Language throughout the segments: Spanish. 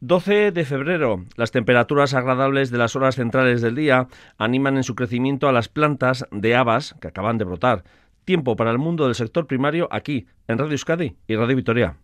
12 de febrero. Las temperaturas agradables de las horas centrales del día animan en su crecimiento a las plantas de habas que acaban de brotar. Tiempo para el mundo del sector primario aquí, en Radio Euskadi y Radio Vitoria.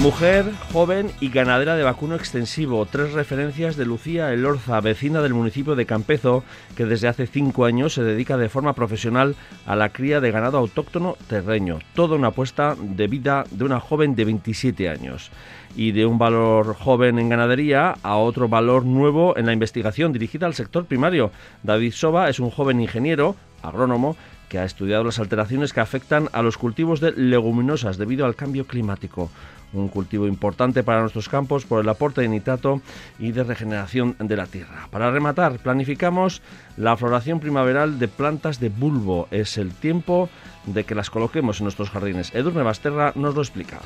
Mujer, joven y ganadera de vacuno extensivo. Tres referencias de Lucía Elorza, vecina del municipio de Campezo, que desde hace cinco años se dedica de forma profesional a la cría de ganado autóctono terreño. Toda una apuesta de vida de una joven de 27 años. Y de un valor joven en ganadería a otro valor nuevo en la investigación dirigida al sector primario. David Soba es un joven ingeniero, agrónomo, que ha estudiado las alteraciones que afectan a los cultivos de leguminosas debido al cambio climático un cultivo importante para nuestros campos por el aporte de nitrato y de regeneración de la tierra. Para rematar, planificamos la floración primaveral de plantas de bulbo. Es el tiempo de que las coloquemos en nuestros jardines. Edurne Basterra nos lo explica.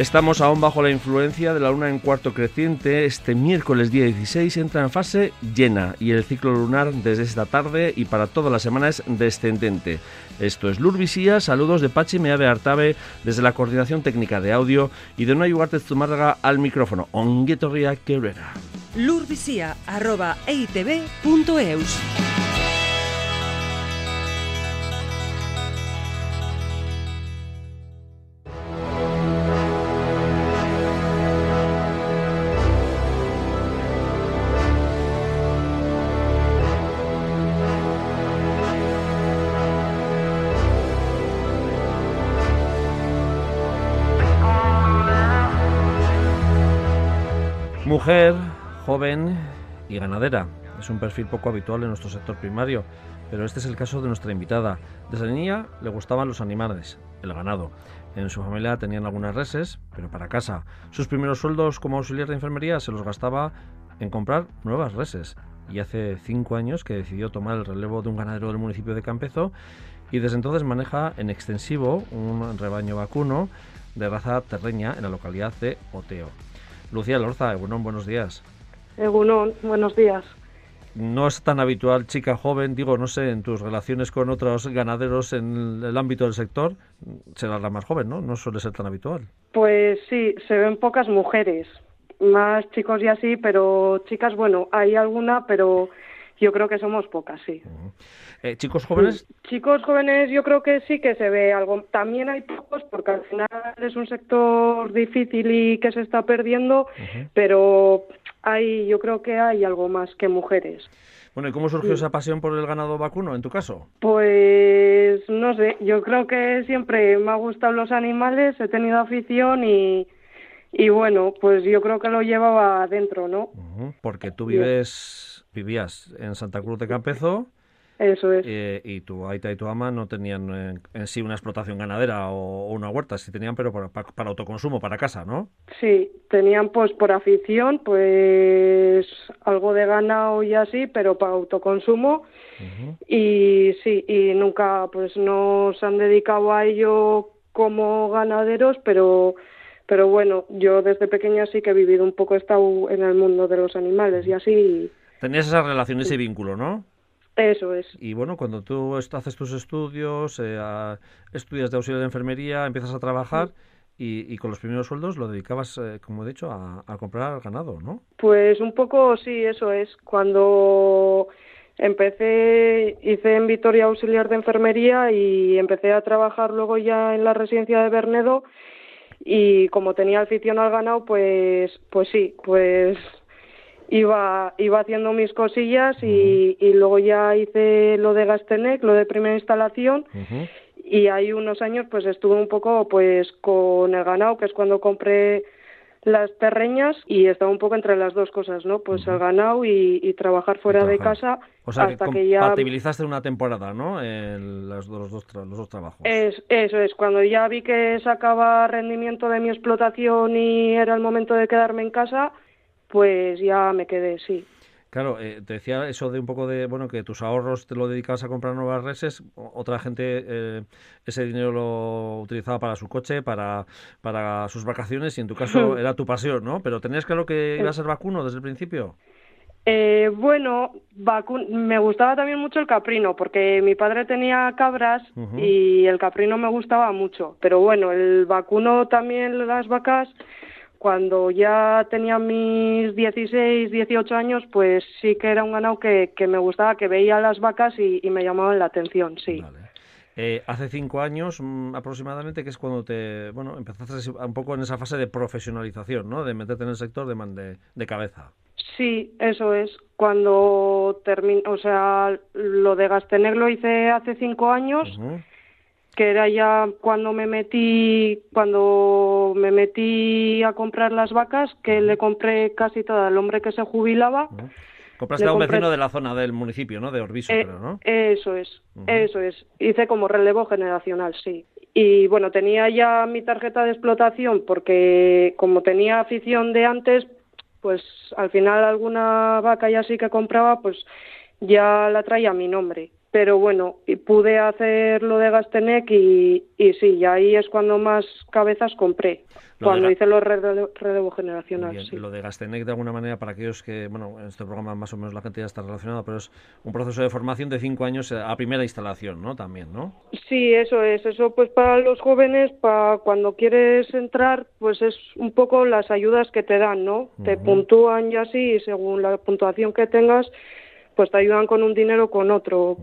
Estamos aún bajo la influencia de la luna en cuarto creciente. Este miércoles día 16 entra en fase llena y el ciclo lunar desde esta tarde y para toda la semana es descendente. Esto es Lurvisía, saludos de Pachi Meave Artabe desde la coordinación técnica de audio y de Nueva Ugarte Zumárraga al micrófono. Onguetorria Quebrera. Mujer, joven y ganadera. Es un perfil poco habitual en nuestro sector primario, pero este es el caso de nuestra invitada. Desde niña le gustaban los animales, el ganado. En su familia tenían algunas reses, pero para casa. Sus primeros sueldos como auxiliar de enfermería se los gastaba en comprar nuevas reses. Y hace cinco años que decidió tomar el relevo de un ganadero del municipio de Campezo y desde entonces maneja en extensivo un rebaño vacuno de raza terreña en la localidad de Oteo. Lucía Lorza, Egunon, buenos días. Egunon, buenos días. No es tan habitual, chica joven, digo, no sé, en tus relaciones con otros ganaderos en el ámbito del sector, serás la más joven, ¿no? No suele ser tan habitual. Pues sí, se ven pocas mujeres, más chicos y así, pero chicas, bueno, hay alguna, pero yo creo que somos pocas, sí. Eh, ¿Chicos jóvenes? Chicos jóvenes yo creo que sí que se ve algo. También hay pocos porque al final es un sector difícil y que se está perdiendo, pero hay, yo creo que hay algo más que mujeres. Bueno, ¿y cómo surgió esa pasión por el ganado vacuno en tu caso? Pues no sé, yo creo que siempre me ha gustado los animales, he tenido afición y, y bueno, pues yo creo que lo llevaba adentro, ¿no? Porque tú vives, vivías en Santa Cruz de Campezo eso es. Eh, y tu aita y tu ama no tenían eh, en sí una explotación ganadera o, una huerta, sí tenían, pero para, para, autoconsumo, para casa, ¿no? Sí, tenían pues por afición, pues algo de ganado y así, pero para autoconsumo. Y sí, y nunca pues no se han dedicado a ello como ganaderos, pero pero bueno, yo desde pequeña sí que he vivido un poco estado en el mundo de los animales y así. Tenías esa relación, ese vínculo, ¿no? Eso es. Y bueno, cuando tú haces tus estudios, eh, estudias de auxiliar de enfermería, empiezas a trabajar y, con los primeros sueldos lo dedicabas, eh, como he dicho, a, comprar ganado, ¿no? Pues un poco sí, eso es. Cuando empecé, hice en Vitoria auxiliar de enfermería y empecé a trabajar luego ya en la residencia de Bernedo y como tenía afición al ganado, pues, pues sí, pues iba, iba haciendo mis cosillas y, y, luego ya hice lo de Gastenec, lo de primera instalación. Y hay unos años pues estuve un poco pues con el ganado, que es cuando compré las terreñas y estaba un poco entre las dos cosas, ¿no? Pues el ganado y, trabajar fuera de casa o sea, hasta que, ya compatibilizaste una temporada, ¿no? En los, dos, los dos trabajos. Es, eso es, cuando ya vi que sacaba rendimiento de mi explotación y era el momento de quedarme en casa, pues ya me quedé, sí. Claro, eh, te decía eso de un poco de, bueno, que tus ahorros te lo dedicabas a comprar nuevas reses, otra gente eh, ese dinero lo utilizaba para su coche, para, para sus vacaciones y en tu caso era tu pasión, ¿no? Pero tenías claro que iba a ser vacuno desde el principio. Eh, bueno, me gustaba también mucho el caprino, porque mi padre tenía cabras y el caprino me gustaba mucho. Pero bueno, el vacuno también, las vacas, cuando ya tenía mis 16, 18 años, pues sí que era un ganado que, que me gustaba, que veía las vacas y, me llamaban la atención, sí. Eh, hace cinco años mm, aproximadamente, que es cuando te, bueno, empezaste un poco en esa fase de profesionalización, ¿no? De meterte en el sector de, de, de cabeza. Sí, eso es. Cuando terminé, o sea, lo de Gasteneg lo hice hace cinco años, que era ya cuando me metí, cuando me metí a comprar las vacas, que le compré casi todo al hombre que se jubilaba. Compraste a un vecino de la zona del municipio, ¿no? De Orbiso, eh, creo, ¿no? Eso es, eso es. Hice como relevo generacional, sí. Y bueno, tenía ya mi tarjeta de explotación porque como tenía afición de antes, pues al final alguna vaca ya sí que compraba, pues ya la traía a mi nombre. Pero bueno, y pude hacer lo de Gastenec y, y sí, y ahí es cuando más cabezas compré cuando hice los relevo, generacional. Lo de Gastenec, de alguna manera, para aquellos que, bueno, en este programa más o menos la gente ya está relacionada, pero es un proceso de formación de cinco años a primera instalación, ¿no? También, ¿no? Sí, eso es. Eso, pues para los jóvenes, para cuando quieres entrar, pues es un poco las ayudas que te dan, ¿no? Te puntúan ya así y según la puntuación que tengas, pues te ayudan con un dinero o con otro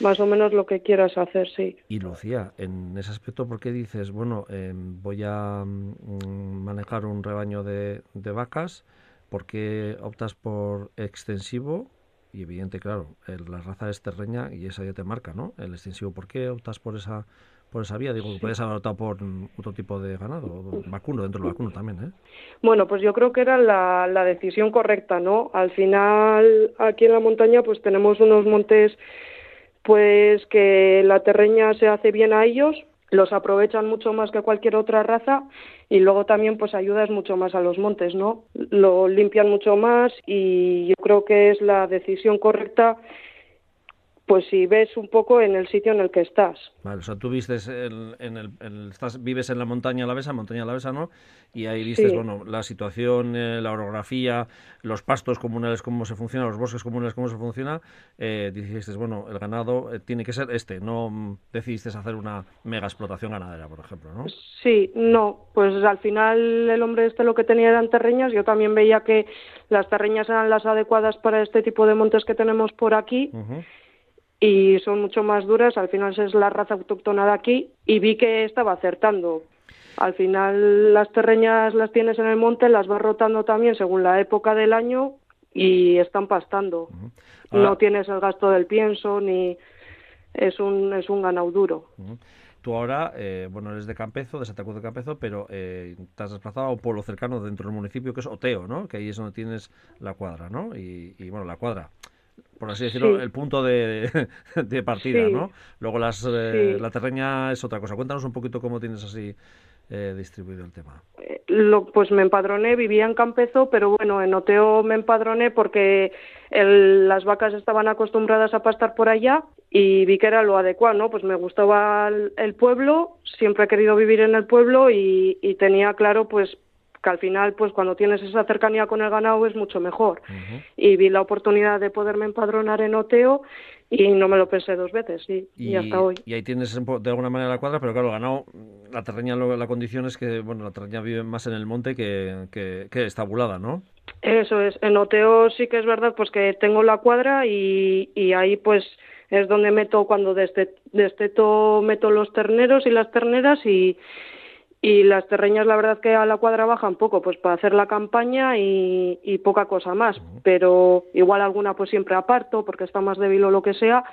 más o menos lo que quieras hacer, sí. Y Lucía, en ese aspecto, ¿por qué dices, bueno, em, voy a mm, manejar un rebaño de, vacas? ¿Por qué optas por extensivo? Y evidente, claro, la raza es terreña y esa ya te marca, ¿no? El extensivo, ¿por qué optas por esa por esa vía? Digo, puedes haber optado por otro tipo de ganado, vacuno, dentro del vacuno también, ¿eh? Bueno, pues yo creo que era la, la decisión correcta, ¿no? Al final, aquí en la montaña, pues tenemos unos montes pues que la terreña se hace bien a ellos, los aprovechan mucho más que cualquier otra raza y luego también pues ayudas mucho más a los montes, ¿no? Lo limpian mucho más y yo creo que es la decisión correcta pues si ves un poco en el sitio en el que estás. Vale, o sea, tú vistes en, el, estás, vives en la montaña Alavesa, montaña Alavesa, ¿no? Y ahí vistes, bueno, la situación, eh, la orografía, los pastos comunales, cómo se funciona, los bosques comunales, cómo se funciona. Eh, dijiste, bueno, el ganado eh, tiene que ser este, no mm, decidiste hacer una mega explotación ganadera, por ejemplo, ¿no? Sí, no, pues al final el hombre este lo que tenía eran terreñas, yo también veía que las terreñas eran las adecuadas para este tipo de montes que tenemos por aquí y son mucho más duras. Al final es la raza autóctona de aquí y vi que estaba acertando. Al final las terreñas las tienes en el monte, las vas rotando también según la época del año y están pastando. No tienes el gasto del pienso ni es un es un ganado duro. Tú ahora, eh, bueno, eres de Campezo, de Santa Cruz de Campezo, pero eh, te has desplazado a un pueblo cercano dentro del municipio que es Oteo, ¿no? Que ahí es donde tienes la cuadra, ¿no? Y, y bueno, la cuadra por así decirlo, el punto de, partida, ¿no? Luego las, eh, la terreña es otra cosa. Cuéntanos un poquito cómo tienes así eh, distribuido el tema. Eh, lo, pues me empadroné, vivía en Campezo, pero bueno, en Oteo me empadroné porque las vacas estaban acostumbradas a pastar por allá y vi que era lo adecuado, ¿no? Pues me gustaba el, pueblo, siempre he querido vivir en el pueblo y, y tenía claro, pues que al final, pues cuando tienes esa cercanía con el ganado es mucho mejor. Y vi la oportunidad de poderme empadronar en Oteo y no me lo pensé dos veces, sí, y, hasta hoy. Y ahí tienes de alguna manera la cuadra, pero claro, el ganado, la terreña, la condición es que, bueno, la terreña vive más en el monte que, que, que estabulada, ¿no? Eso es, en Oteo sí que es verdad, pues que tengo la cuadra y, y ahí pues es donde meto, cuando desteto meto los terneros y las terneras y, y las terreñas la verdad que a la cuadra bajan poco pues para hacer la campaña y, y poca cosa más. Pero igual alguna pues siempre aparto porque está más débil o lo que sea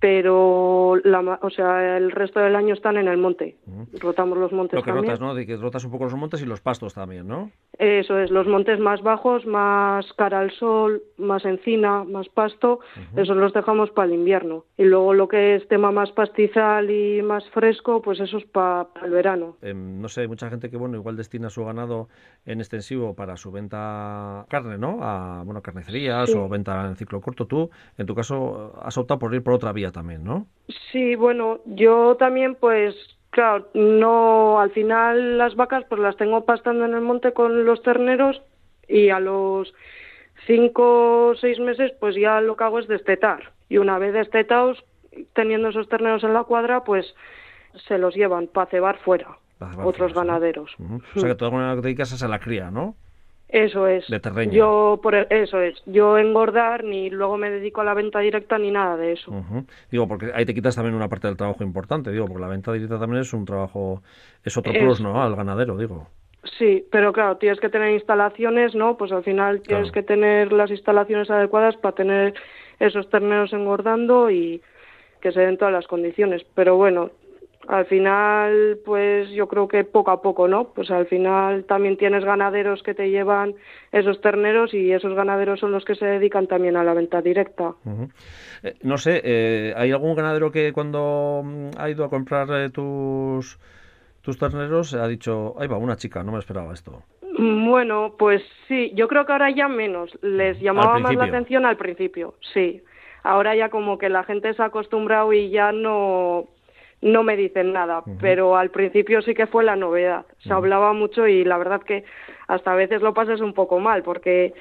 pero la, o sea, el resto del año están en el monte. Rotamos los montes Lo que rotas, ¿no? De que rotas un poco los montes y los pastos también, ¿no? Eso es, los montes más bajos, más cara al sol, más encina, más pasto, esos los dejamos para el invierno. Y luego lo que es tema más pastizal y más fresco, pues eso es para el verano. Em, no sé, hay mucha gente que, bueno, igual destina su ganado en extensivo para su venta carne, ¿no? A, bueno, carnicerías o venta en ciclo corto. Tú, en tu caso, has optado por ir por otra vía también, ¿no? Sí, bueno, yo también pues claro, no al final las vacas pues las tengo pastando en el monte con los terneros y a los cinco o seis meses, pues ya lo que hago es destetar. Y una vez destetados, teniendo esos terneros en la cuadra, pues se los llevan para cebar fuera otros ganaderos. O sea que todo lo que te dedicas es a la cría, ¿no? Eso es. De terreño. Yo, por eso es. Yo engordar ni luego me dedico a la venta directa ni nada de eso. Digo, porque ahí te quitas también una parte del trabajo importante, digo, porque la venta directa también es un trabajo, es otro plus, ¿no? Al ganadero, digo. Sí, pero claro, tienes que tener instalaciones, ¿no? Pues al final tienes que tener las instalaciones adecuadas para tener esos terneros engordando y que se den todas las condiciones. Pero bueno, al final, pues yo creo que poco a poco, ¿no? Pues al final también tienes ganaderos que te llevan esos terneros y esos ganaderos son los que se dedican también a la venta directa. Eh, no sé, eh, ¿hay algún ganadero que cuando mm, ha ido a comprar eh, tus, tus terneros ha dicho, ahí va, una chica, no me esperaba esto? Bueno, pues sí, yo creo que ahora ya menos. Les llamaba más la atención al principio, sí. Ahora ya como que la gente se ha acostumbrado y ya no no me dicen nada, pero al principio sí que fue la novedad. Se hablaba mucho y la verdad que hasta a veces lo pasas un poco mal porque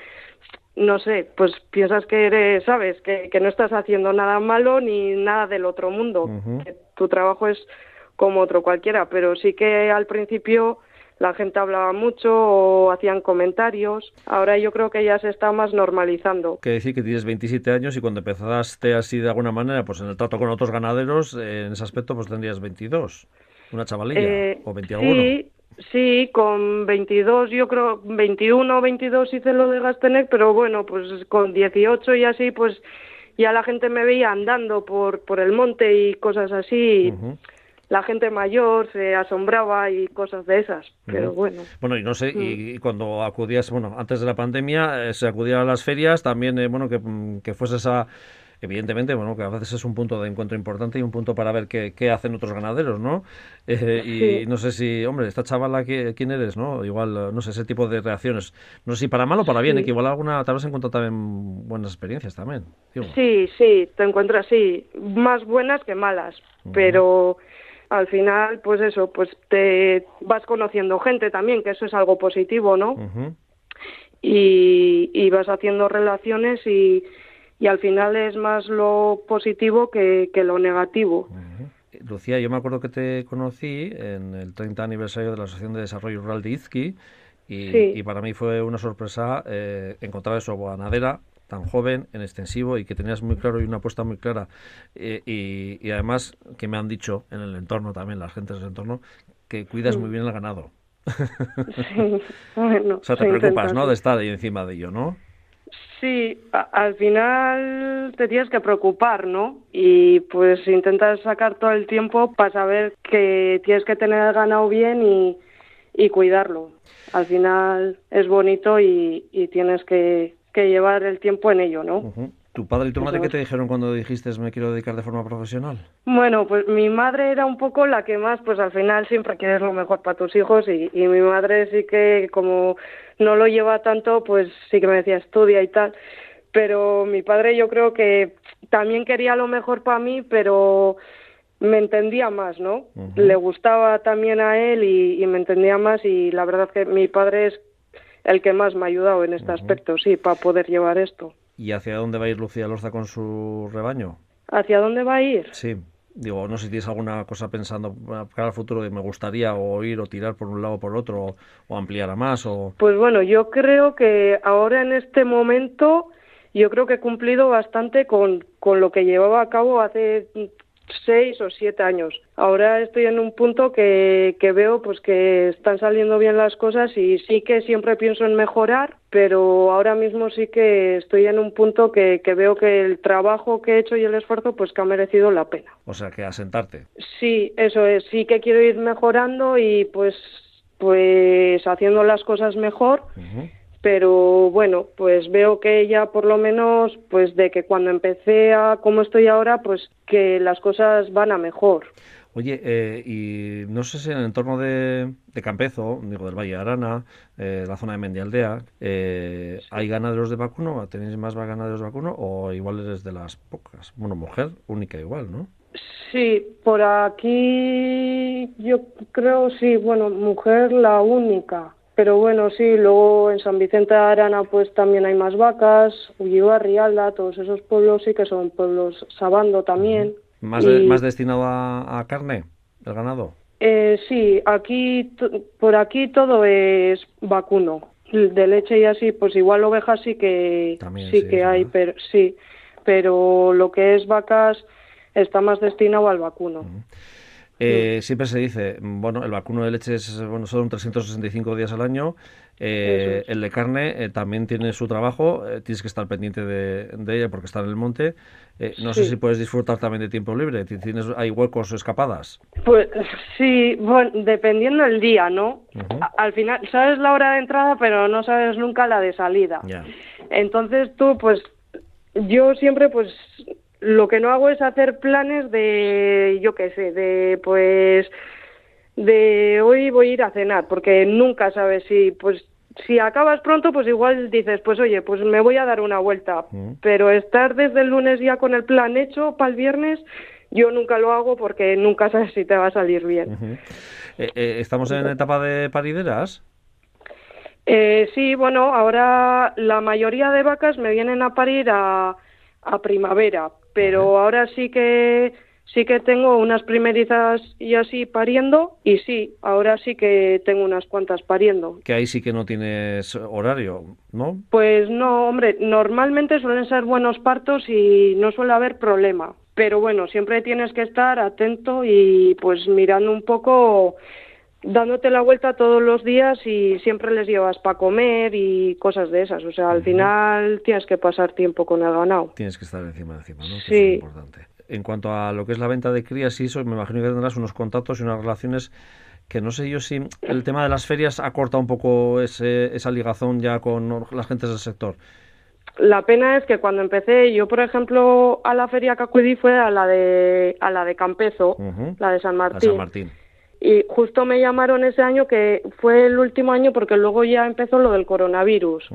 no sé, pues piensas que eres, sabes, que, que no estás haciendo nada malo ni nada del otro mundo. que tu trabajo es como otro cualquiera, pero sí que al principio la gente hablaba mucho o hacían comentarios. Ahora yo creo que ya se está más normalizando. Que decir que tienes 27 años y cuando empezaste así de alguna manera, pues en el trato con otros ganaderos, eh, en ese aspecto pues tendrías 22, una chavalilla eh, o 21. Sí, sí, con 22 yo creo, 21 o 22 hice lo de Gastenec, pero bueno, pues con 18 y así pues ya la gente me veía andando por, por el monte y cosas así la gente mayor se asombraba y cosas de esas, pero bueno. Bueno, y no sé, y, mm. cuando acudías, bueno, antes de la pandemia, eh, se acudía a las ferias, también, eh, bueno, que, mm, que fuese esa evidentemente, bueno, que a veces es un punto de encuentro importante y un punto para ver qué, qué hacen otros ganaderos, ¿no? Eh, y no sé si, hombre, esta chavala, ¿quién eres, no? Igual, no sé, ese tipo de reacciones. No sé si para mal o para bien, que igual alguna, tal vez encuentro también buenas experiencias también. Sí, sí, te encuentras, sí, más buenas que malas, pero al final, pues eso, pues te vas conociendo gente también, que eso es algo positivo, ¿no? y, y, vas haciendo relaciones y, y, al final es más lo positivo que, que lo negativo. Lucía, yo me acuerdo que te conocí en el 30 aniversario de la Asociación de Desarrollo Rural de Izqui y, y para mí fue una sorpresa eh, encontrar eso, ganadera, tan joven, en extensivo y que tenías muy claro y una apuesta muy clara. Eh, y, además que me han dicho en el entorno también, las gentes del entorno, que cuidas muy bien el ganado. Sí, bueno. o sea, te preocupas, ¿no? De estar ahí encima de ello, ¿no? Sí, al final te tienes que preocupar, ¿no? Y pues intentas sacar todo el tiempo para saber que tienes que tener el ganado bien y, y cuidarlo. Al final es bonito y, y tienes que, que llevar el tiempo en ello, ¿no? ¿Tu padre y tu madre qué te dijeron cuando dijiste me quiero dedicar de forma profesional? Bueno, pues mi madre era un poco la que más, pues al final siempre quieres lo mejor para tus hijos y, y mi madre sí que como no lo lleva tanto, pues sí que me decía estudia y tal. Pero mi padre yo creo que también quería lo mejor para mí, pero me entendía más, ¿no? Le gustaba también a él y, y, me entendía más y la verdad que mi padre es el que más me ha ayudado en este aspecto, sí, para poder llevar esto. ¿Y hacia dónde va a ir Lucía Lorza con su rebaño? ¿Hacia dónde va a ir? Sí. Digo, no sé si tienes alguna cosa pensando para el futuro de me gustaría o ir o tirar por un lado o por otro o, ampliar a más o... Pues bueno, yo creo que ahora en este momento yo creo que he cumplido bastante con, con lo que llevaba a cabo hace seis o siete años. Ahora estoy en un punto que, que veo pues que están saliendo bien las cosas y sí que siempre pienso en mejorar, pero ahora mismo sí que estoy en un punto que, que veo que el trabajo que he hecho y el esfuerzo pues que ha merecido la pena. O sea, que asentarte. Sí, eso es, sí que quiero ir mejorando y pues pues haciendo las cosas mejor pero bueno, pues veo que ella por lo menos, pues de que cuando empecé a como estoy ahora, pues que las cosas van a mejor. Oye, eh, y no sé si en el entorno de, Campezo, digo del Valle de Arana, eh, la zona de Mendialdea, eh, ¿hay ganaderos de vacuno? ¿Tenéis más ganaderos de vacuno? ¿O igual eres de las pocas? Bueno, mujer, única igual, ¿no? Sí, por aquí yo creo, sí, bueno, mujer la única Pero bueno, sí, luego en San Vicente de Arana pues también hay más vacas, Ullibar, Rialda, todos esos pueblos sí que son pueblos Sabando también. ¿Más, de- más destinado a, a carne, el ganado? Eh, sí, aquí, por aquí todo es vacuno. De leche y así, pues igual ovejas sí que También, sí sí, que hay, ¿no? pero sí, pero lo que es vacas está más destinado al vacuno. Eh, Siempre se dice, bueno, el vacuno de leche es, bueno, son 365 días al año. eh, es. El de carne eh, también tiene su trabajo, eh, tienes que estar pendiente de, de ella porque está en el monte. No sé si puedes disfrutar también de tiempo libre. ti- ¿Tienes, ¿Hay huecos o escapadas? Pues sí, bueno, dependiendo el día, ¿no? Al final sabes la hora de entrada, pero no sabes nunca la de salida. Entonces tú, pues, yo siempre, pues, lo que no hago es hacer planes de, yo qué sé, de, pues, de hoy voy a ir a cenar, porque nunca sabes si, pues, si acabas pronto, pues igual dices, pues oye, pues me voy a dar una vuelta. Mm. Pero estar desde el lunes ya con el plan hecho para el viernes, yo nunca lo hago porque nunca sabes si te va a salir bien. Eh, eh, ¿Estamos en etapa de parideras? Eh, sí, bueno, ahora la mayoría de vacas me vienen a parir a, a primavera, pero ahora sí que sí que tengo unas primerizas y así pariendo y sí, ahora sí que tengo unas cuantas pariendo. Que ahí sí que no tienes horario, ¿no? Pues no, hombre, normalmente suelen ser buenos partos y no suele haber problema. Pero bueno, siempre tienes que estar atento y pues mirando un poco, dándote la vuelta todos los días y siempre les llevas para comer y cosas de esas. O sea, al final tienes que pasar tiempo con el ganado. Tienes que estar encima de encima, ¿no? Que Sí. es importante. En cuanto a lo que es la venta de crías y eso, me imagino que tendrás unos contactos y unas relaciones que no sé yo si el tema de las ferias ha cortado un poco ese, esa ligazón ya con las gentes del sector. La pena es que cuando empecé, yo por ejemplo a la feria que acudí fue a la de a la de Campezo, la de San A Martín. San Martín. Y justo me llamaron ese año que fue el último año porque luego ya empezó lo del coronavirus.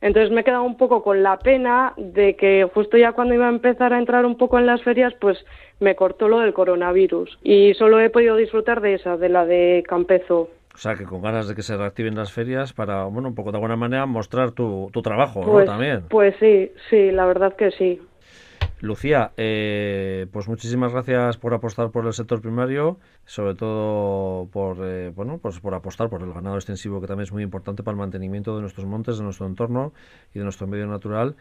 Entonces me he quedado un poco con la pena de que justo ya cuando iba a empezar a entrar un poco en las ferias, pues me cortó lo del coronavirus. Y solo he podido disfrutar de esa, de la de Campezo. O sea, que con ganas de que se reactiven las ferias para, bueno, un poco de alguna manera mostrar tu, tu trabajo, ¿no? Pues, También. pues sí, sí, la verdad que sí. Lucía, eh, pues muchísimas gracias por apostar por el sector primario, sobre todo por eh, bueno, pues por apostar por el ganado extensivo, que también es muy importante para el mantenimiento de nuestros montes, de nuestro entorno y de nuestro medio natural.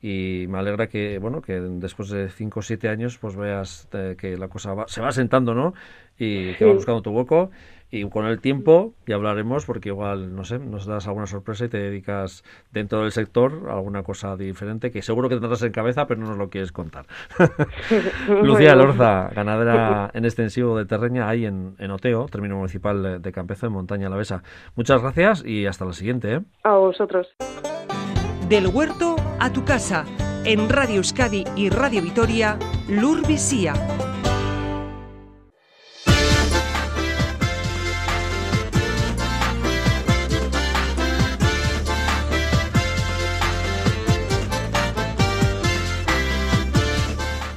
Y me alegra que bueno que después de 5 o 7 años pues veas eh, que la cosa va- se va sentando, ¿no? Y que va Sí. buscando tu hueco. Y con el tiempo ya hablaremos porque igual, no sé, nos das alguna sorpresa y te dedicas dentro del sector a alguna cosa diferente que seguro que tendrás en cabeza, pero no nos lo quieres contar. Lucía. Lorza, ganadera en extensivo de Terreña, ahí en, en Oteo, término municipal de, de Campezo, en Montaña Alavesa. Muchas gracias y hasta la siguiente. ¿eh? A vosotros. Del huerto a tu casa. En Radio Euskadi y Radio Vitoria, Lur Visía.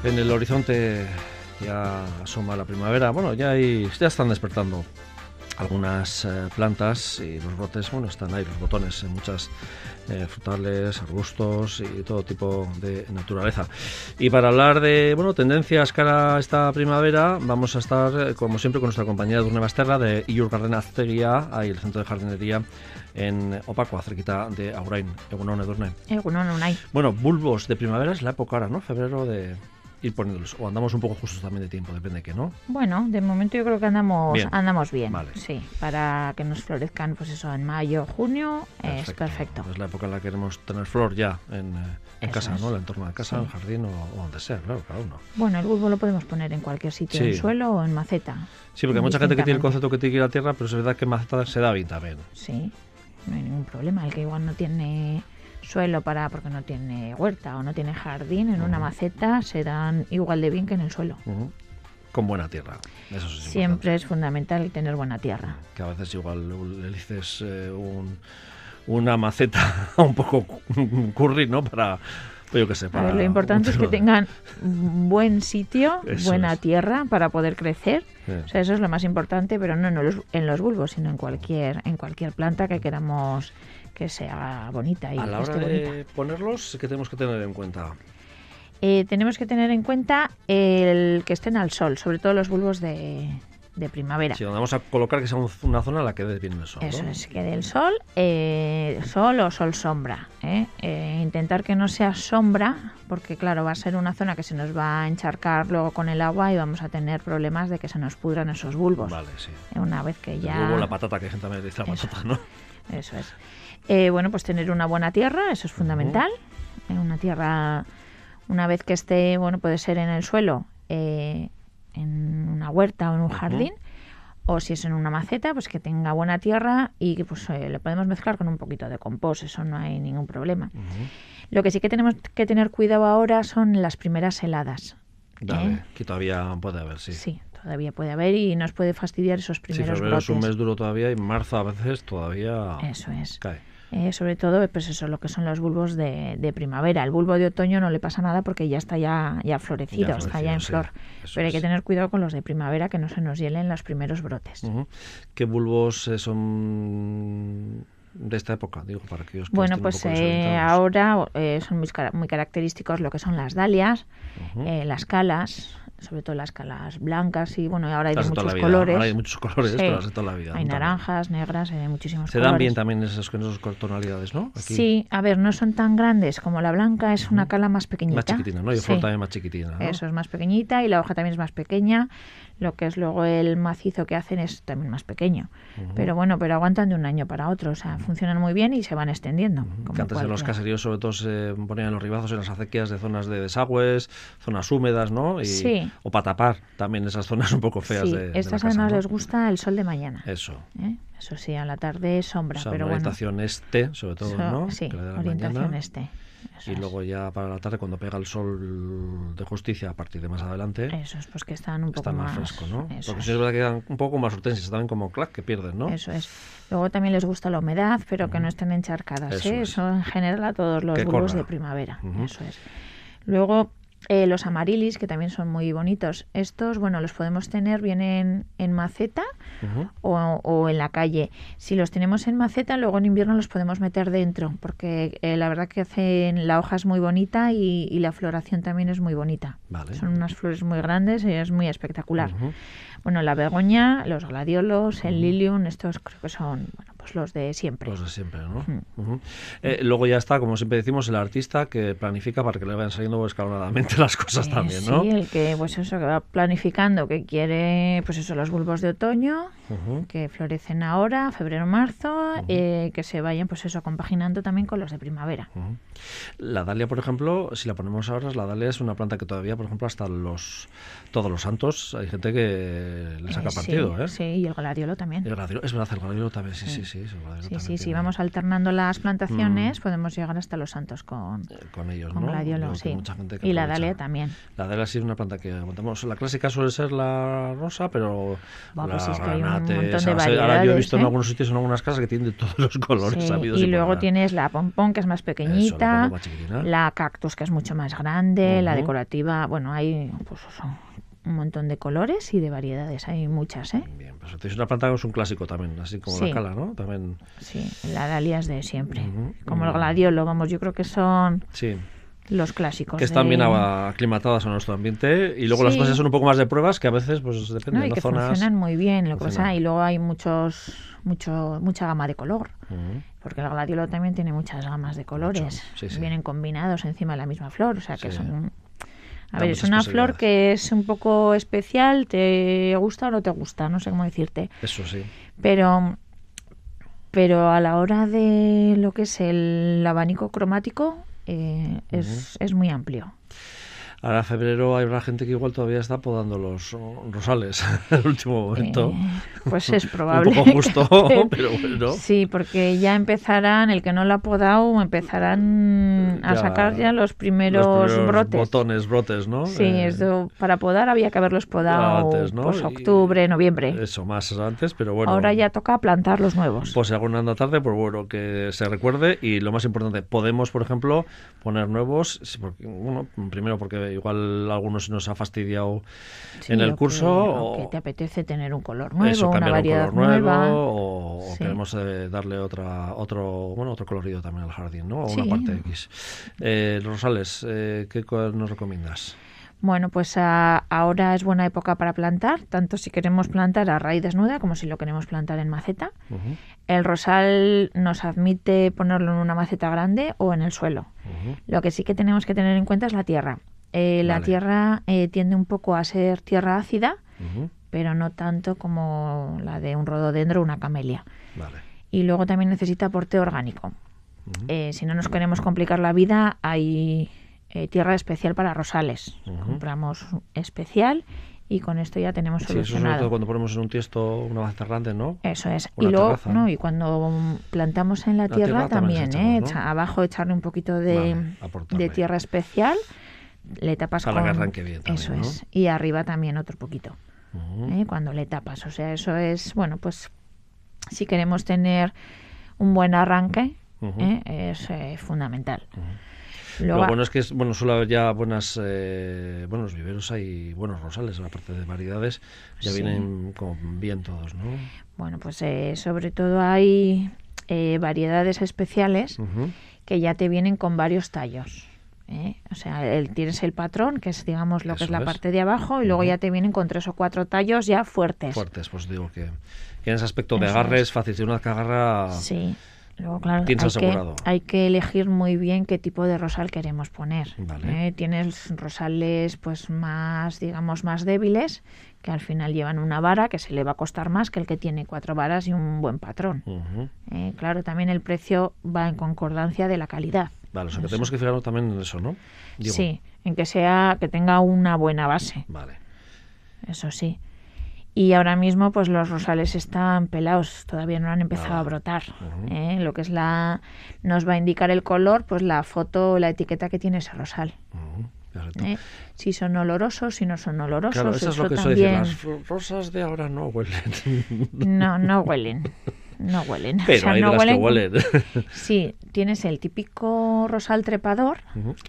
En el horizonte ya asoma la primavera. Bueno, ya, hay, ya están despertando algunas eh, plantas y los brotes, bueno, están ahí, los botones en muchas eh, frutales, arbustos y todo tipo de naturaleza. Y para hablar de, bueno, tendencias cara a esta primavera, vamos a estar, eh, como siempre, con nuestra compañera Durne Basterra de Iur Garden Azteguía, ahí el centro de jardinería en Opaco, cerquita de Aurain. Egunon, Edurne. Egunon unai. Bueno, bulbos de primavera es la época ahora, ¿no? Febrero de ir poniéndolos. O andamos un poco justos también de tiempo, depende de qué, ¿no? Bueno, de momento yo creo que andamos Bien. andamos bien. Vale. Sí, para que nos florezcan, pues eso, en mayo, junio, es perfecto. Es la época en la que queremos tener flor ya en, eh, en casa, es. ¿no? En el entorno de casa, Sí. en el jardín o, o donde sea, claro, cada uno. Bueno, el bulbo lo podemos poner en cualquier sitio, Sí. en suelo o en maceta. Sí, porque hay mucha gente que tiene el concepto que tiene que ir a tierra, pero es verdad que en maceta se da bien también. Sí, no hay ningún problema. El que igual no tiene suelo para porque no tiene huerta o no tiene jardín, en una maceta se dan igual de bien que en el suelo. Con buena tierra. Eso sí es Siempre es fundamental tener buena tierra. Que a veces igual le dices eh, un- una maceta un poco curry, ¿no? Para, Pues yo qué sé, para ver, lo importante es que tengan buen sitio, Eso buena es. tierra para poder crecer. Sí. O sea, eso es lo más importante, pero no en los, en los bulbos, sino en cualquier, en cualquier planta que queramos que sea bonita y A la hora bonita. de ponerlos, ¿qué tenemos que tener en cuenta? Eh, tenemos que tener en cuenta el que estén al sol, sobre todo los bulbos de, de primavera. Si vamos a colocar que sea un- una zona en la que dé bien el sol. Eso ¿no? es, que del sol, eh, sol o sol sombra. ¿eh? Eh, intentar que no sea sombra, porque claro, va a ser una zona que se nos va a encharcar luego con el agua y vamos a tener problemas de que se nos pudran esos bulbos. Vale, sí. Una vez que ya... Luego la patata, que hay gente le dice la patata, ¿no? Eso es. Eh, bueno, pues tener una buena tierra, eso es fundamental. Eh, una tierra, una vez que esté, bueno, puede ser en el suelo, eh, en una huerta o en un jardín, o si es en una maceta, pues que tenga buena tierra y que pues eh, le podemos mezclar con un poquito de compost, eso no hay ningún problema. Lo que sí que tenemos que tener cuidado ahora son las primeras heladas. Dale, ¿eh? que todavía puede haber, sí. Sí, todavía puede haber y nos puede fastidiar esos Sí, primeros febrero es un brotes. mes duro todavía y marzo a veces todavía Eso es. cae. Eh, sobre todo, pues eso, lo que son los bulbos de, de primavera. El bulbo de otoño no le pasa nada porque ya está ya, ya florecido, Ya está ya en flor. Pero hay que tener cuidado con los de primavera que no se nos hielen los primeros brotes. ¿Qué bulbos eh, son de esta época? Digo, para que Bueno, pues eh, ahora eh, son muy, muy característicos lo que son las dalias, eh, las calas, sobre todo las calas blancas y bueno, ahora hay de de muchos colores. Ahora hay muchos colores, Sí. pero de toda la vida. Hay naranjas, negras, eh, muchísimos Se colores. dan bien también esas, con esas tonalidades, ¿no? Aquí. Sí, a ver, no son tan grandes como la blanca, es una cala más pequeñita. Más chiquitina, ¿no? Y Sí. flor también más chiquitina, ¿no? Eso es más pequeñita y la hoja también es más pequeña. Lo que es luego el macizo que hacen es también más pequeño. Pero bueno, pero aguantan de un año para otro. O sea, funcionan muy bien y se van extendiendo. como Que antes en los caseríos sobre todo se ponían los ribazos en las acequias de zonas de desagües, zonas húmedas, ¿no? Y, Sí. O para tapar también esas zonas un poco feas Sí, de, de estas casa, además ¿no? les gusta el sol de mañana. Eso. ¿eh? Eso sí, a la tarde sombra, O sea, pero una bueno. orientación este, sobre todo, so- ¿no? Sí, orientación mañana. este. Eso Y es. luego ya para la tarde, cuando pega el sol de justicia a partir de más adelante, Eso es, pues que están un poco está más, fresco, ¿no? eso Porque es. si es verdad que quedan un poco más hortensias, también como clac, que pierden, ¿no? Eso es. Luego también les gusta la humedad, pero que no estén encharcadas. Eso ¿eh? es. Eso en general a todos los corra. de primavera. Ujú. Eso es. Luego eh, los amarilis, que también son muy bonitos. Estos, bueno, los podemos tener bien en, en maceta o, o en la calle. Si los tenemos en maceta, luego en invierno los podemos meter dentro, porque eh, la verdad que hacen la hoja es muy bonita y, y la floración también es muy bonita. Vale. Son unas flores muy grandes y es muy espectacular. Bueno, la begoña, los gladiolos, el lilium, estos creo que son bueno, pues los de siempre. Los de siempre, ¿no? Ujú. Eh, luego ya está, como siempre decimos, el artista que planifica para que le vayan saliendo escalonadamente las cosas Eh, también, sí, ¿no? el que pues eso que va planificando que quiere pues eso los bulbos de otoño que florecen ahora, febrero, marzo, eh, que se vayan pues eso compaginando también con los de primavera. La dalia, por ejemplo, si la ponemos ahora, la dalia es una planta que todavía, por ejemplo, hasta los todos los santos hay gente que le saca Eh, partido, sí, ¿eh? Sí, y el gladiolo también. El gladiolo- es verdad, el gladiolo también, sí, sí, sí. Sí, sí, si tiene- vamos alternando las plantaciones, podemos llegar hasta los santos con, eh, con ellos, con ¿no? gladiolo, sí. mucha gente que Y la dalia también. La dalia sí es una planta que aguantamos. La clásica suele ser la rosa, pero Buah, la pues es que hay un montón de esa- Ahora yo he variedades, visto en ¿eh? algunos sitios, en algunas casas, que tienen de todos los colores Sí, y luego tienes la pompón, que es más Eso, pequeñita, la cactus, que es mucho más grande, la decorativa, bueno, hay pues un montón de colores y de variedades, hay muchas, ¿eh? Bien, perfecto. Es una planta que es un clásico también, así como Sí. la cala, ¿no? También, Sí, la dalia es de siempre, como el gladiolo, vamos, yo creo que son sí. los clásicos. Que están de- bien aclimatadas a nuestro ambiente y luego las cosas son un poco más de pruebas que a veces, pues depende, No, y ¿no? que Zonas... funcionan muy bien, lo que pasa, y luego hay muchos, mucho, mucha gama de color. Porque el gladiolo también tiene muchas gamas de colores. sí, sí. Vienen combinados encima de la misma flor. O sea que son. A ver, es una flor que es un poco especial, te gusta o no te gusta, no sé cómo decirte. Eso sí. Pero, pero a la hora de lo que es el abanico cromático, eh, es, es muy amplio. Ahora febrero habrá gente que igual todavía está podando los rosales en el último momento. Eh, pues es probable. Un poco justo, pero bueno. Sí, porque ya empezarán, el que no lo ha podado, empezarán a sacar ya los primeros, brotes. Botones, brotes, ¿no? Sí, Eh, eso, para podar había que haberlos podado antes, ¿no? pues Y- octubre, noviembre. Eso, más antes, pero bueno. Ahora ya toca plantar los nuevos. Pues si alguna anda tarde, pues bueno, que se recuerde. Y lo más importante, podemos, por ejemplo, poner nuevos. bueno, primero porque igual algunos nos ha fastidiado Sí, en el o que- curso. o que te apetece tener un color nuevo, eso, una cambiar un variedad color nuevo, nueva. o, o Sí. queremos eh, darle otra, otro, bueno, otro colorido también al jardín, ¿no? O Sí. una parte X. Eh, Rosales, eh, ¿qué nos recomiendas? Bueno, pues a- ahora es buena época para plantar, tanto si queremos plantar a raíz desnuda como si lo queremos plantar en maceta. El rosal nos admite ponerlo en una maceta grande o en el suelo. Lo que sí que tenemos que tener en cuenta es la tierra. Eh, la tierra eh, tiende un poco a ser tierra ácida, pero no tanto como la de un rododendro o una camelia. Vale. Y luego también necesita aporte orgánico. Eh, si no nos queremos complicar la vida, hay eh, tierra especial para rosales. Compramos especial y con esto ya tenemos Sí, eso sobre solucionado. todo cuando ponemos en un tiesto una maceta grande, ¿no? Eso es. Una y luego, terraza. no, y cuando plantamos en la, La tierra, tierra también ¿eh? echamos, ¿no? Echa- abajo echarle un poquito de, Vale, aportarle. de tierra especial, le tapas Para con... que arranque bien también, Eso ¿no? es. Y arriba también otro poquito. ¿eh? cuando le tapas. O sea, eso es, bueno, pues si queremos tener un buen arranque. ¿eh? es eh, fundamental. Lo Luego, bueno es que es, bueno, suele haber ya buenas, eh, buenos viveros, hay buenos rosales, aparte de variedades, ya Sí. vienen como bien todos, ¿no? bueno, pues eh, sobre todo hay eh, variedades especiales que ya te vienen con varios tallos. ¿Eh? O sea, el, tienes el patrón, que es, digamos, lo que es la es. parte de abajo, y luego ya te vienen con tres o cuatro tallos ya fuertes. Fuertes, pues digo que, que en ese aspecto de Eso agarre es. es fácil, si una que agarra... Sí. Luego, claro, Tienes hay que, asegurado. hay que elegir muy bien qué tipo de rosal queremos poner. Vale. ¿eh? Tienes rosales pues más, digamos, más débiles, que al final llevan una vara que se le va a costar más que el que tiene cuatro varas y un buen patrón. Eh, claro, también el precio va en concordancia de la calidad. Vale, o sea que tenemos que fijarnos también en eso, ¿no? Digo, Sí, en que sea que tenga una buena base, Vale. eso sí. Y ahora mismo, pues los rosales están pelados, todavía no han empezado Ah, a brotar. ujú. ¿eh? Lo que es la, nos va a indicar el color, pues la foto, la etiqueta que tiene ese rosal. ¿eh? Si son olorosos, si no son olorosos, Claro, eso es lo que suele decir, también. las ro- rosas de ahora no huelen. No, no huelen. No huelen. O Pero sea, hay no de las que huelen- huelen. Sí, tienes el típico rosal trepador.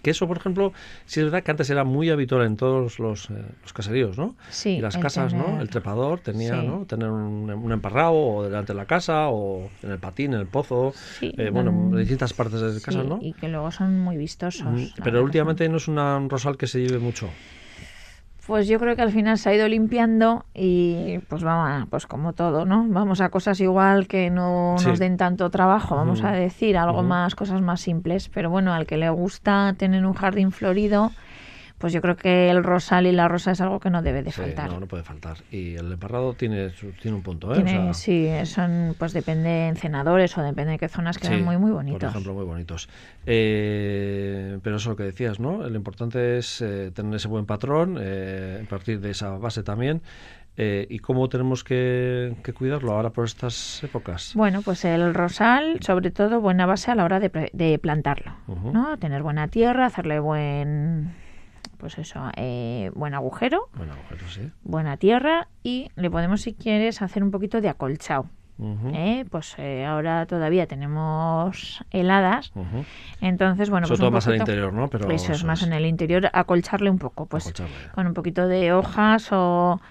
Que eso, por ejemplo, sí es verdad que antes era muy habitual en todos los, eh, los caseríos, ¿no? Sí, y las casas, ¿no? El trepador tenía, Sí. ¿no? Tener un, un emparrado o delante de la casa o en el patín, en el pozo. Sí, eh, bueno, en distintas partes de Sí, casa, ¿no? Y que luego son muy vistosos. Mm, la Pero últimamente no es una- un rosal que se lleve mucho. Pues yo creo que al final se ha ido limpiando y pues vamos, a- pues como todo, ¿no? Vamos a cosas igual que no Sí. nos den tanto trabajo, vamos a decir, algo más, cosas más simples. Pero bueno, al que le gusta tener un jardín florido, pues yo creo que el rosal y la rosa es algo que no debe de Sí, faltar. no, no puede faltar. Y el emparrado tiene, tiene un punto, ¿eh? Tiene, O sea, sí, son, pues depende en cenadores o depende de qué zonas quedan Sí, muy, muy bonitos. Por ejemplo, muy bonitos. Eh, pero eso es lo que decías, ¿no? Lo importante es eh, tener ese buen patrón, eh, a partir de esa base también. Eh, ¿Y cómo tenemos que, que cuidarlo ahora por estas épocas? Bueno, pues el rosal, sobre todo, buena base a la hora de, de plantarlo. ¿no? Tener buena tierra, hacerle buen, pues eso, eh, buen agujero, Bueno, agujero, sí. buena tierra y le podemos, si quieres, hacer un poquito de acolchado. ¿eh? Pues eh, ahora todavía tenemos heladas, entonces, bueno, Sobre pues todo un más al poquito- interior, ¿no? Pero eso es más en el interior, acolcharle un poco, pues con un poquito de hojas o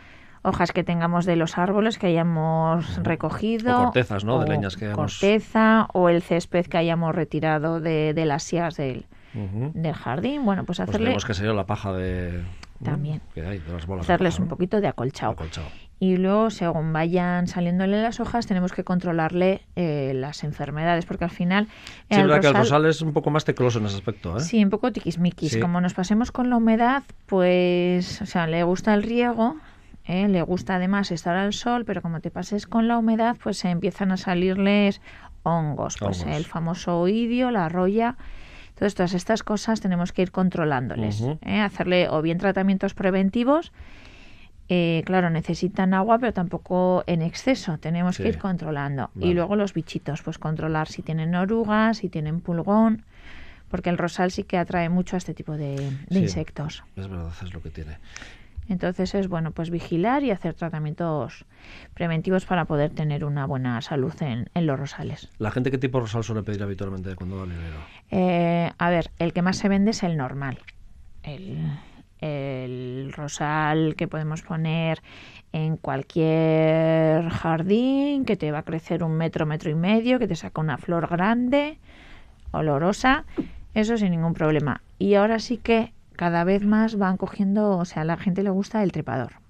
hojas que tengamos de los árboles que hayamos recogido. O cortezas, ¿no? De leñas que hayamos- Corteza o el césped que hayamos retirado de, de las sías del, Del jardín. Bueno, pues Pues hacerle, tenemos que la paja de... También. Que hay, de las bolas de hacerles paja, un poquito de acolchado. Acolchado. Y luego, según vayan saliéndole las hojas, tenemos que controlarle eh, las enfermedades, porque al final... Sí, el que el rosal- es un poco más tecloso en ese aspecto, ¿eh? Sí, un poco tiquismiquis. Sí. Como nos pasemos con la humedad, pues, o sea, le gusta el riego, ¿eh? le gusta además estar al sol, pero como te pases con la humedad, pues se empiezan a salirles hongos, pues Hongos. el famoso oidio, la roya. Entonces, todas estas cosas tenemos que ir controlándoles, ¿eh? hacerle o bien tratamientos preventivos, eh, claro, necesitan agua, pero tampoco en exceso. Tenemos que ir controlando. Y luego los bichitos, pues controlar si tienen orugas, si tienen pulgón, porque el rosal sí que atrae mucho a este tipo de, insectos. Es verdad, es lo que tiene. Entonces es bueno pues vigilar y hacer tratamientos preventivos para poder tener una buena salud en, los rosales. ¿La gente qué tipo de rosal suele pedir habitualmente cuando va al eh, a ver, el que más se vende es el normal. El, el rosal que podemos poner en cualquier jardín, que te va a crecer un metro, metro y medio, que te saca una flor grande, olorosa, eso sin ningún problema. Y ahora sí que cada vez más van cogiendo, o sea, a la gente le gusta el trepador.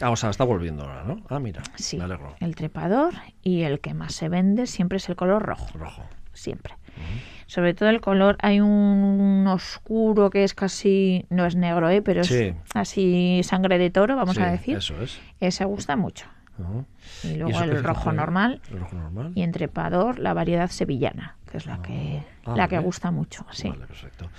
Ah, o sea, está volviendo ahora, ¿no? Ah, mira, sí, El trepador y el que más se vende siempre es el color rojo. Rojo. Siempre. Sobre todo el color, hay un oscuro que es casi, no es negro, ¿eh? pero es así sangre de toro, vamos a decir. Eso es. Ese gusta mucho. Y luego el rojo normal. El rojo normal. Y en trepador la variedad sevillana que es la ah, que ah, la que gusta mucho. Sí. Vale, perfecto.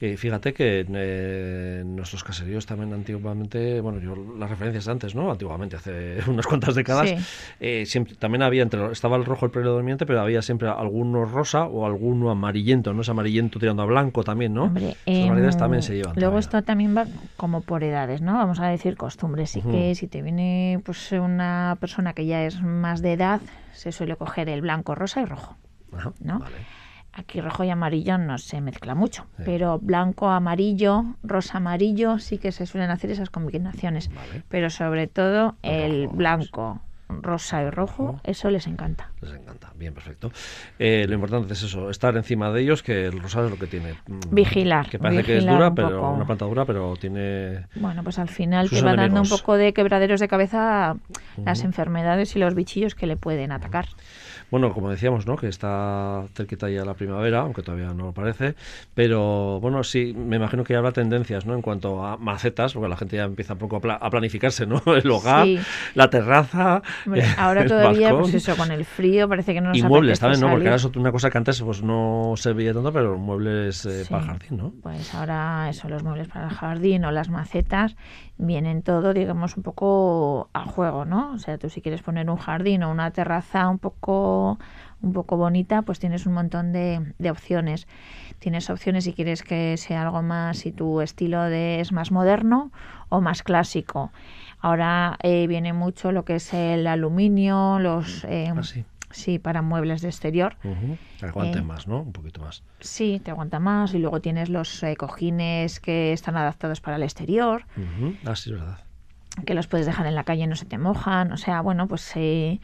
Y fíjate que eh, nuestros caseríos también antiguamente, bueno, yo las referencias antes, ¿no? Antiguamente, hace unas cuantas décadas, eh, siempre también había entre estaba el rojo el predominante, pero había siempre alguno rosa o alguno amarillento, ¿no? Es amarillento tirando a blanco también, ¿no? Hombre, variedades también se llevan. Luego esto también va como por edades, ¿no? Vamos a decir costumbres. Sí que si te viene pues una persona que ya es más de edad, se suele coger el blanco, rosa y rojo. ¿No? Aquí rojo y amarillo no se mezcla mucho, pero blanco, amarillo, rosa, amarillo sí que se suelen hacer esas combinaciones. Pero sobre todo el blanco, rosa y rojo, eso les encanta. Les encanta, bien, perfecto. Eh, lo importante es eso, estar encima de ellos, que el rosado es lo que tiene. Mm, vigilar. Que parece que es dura, pero una planta dura, pero tiene. Bueno, pues al final te va dando un poco de quebraderos de cabeza las enfermedades y los bichillos que le pueden atacar. Bueno, como decíamos, ¿no? Que está cerquita ya la primavera, aunque todavía no lo parece. Pero bueno, sí, me imagino que ya habrá tendencias, ¿no? En cuanto a macetas, porque la gente ya empieza un poco a, planificarse, ¿no? El hogar, la terraza. ahora todavía, pues eso, con el frío parece que no nos Y muebles también, ¿no? Porque era una cosa que antes pues no se veía tanto, pero muebles eh, para el jardín, ¿no? Pues ahora eso, los muebles para el jardín o las macetas vienen todo, digamos, un poco a juego, ¿no? O sea, tú si quieres poner un jardín o una terraza un poco, un poco bonita, pues tienes un montón de, de opciones. Tienes opciones si quieres que sea algo más, si tu estilo de, es más moderno o más clásico. Ahora eh, viene mucho lo que es el aluminio, los... Eh, ah, Sí, para muebles de exterior. Aguante eh, más, ¿no? Un poquito más. Sí, te aguanta más. Y luego tienes los eh, cojines que están adaptados para el exterior. Ah, sí, es verdad. Que los puedes dejar en la calle y no se te mojan. O sea, bueno, pues eh,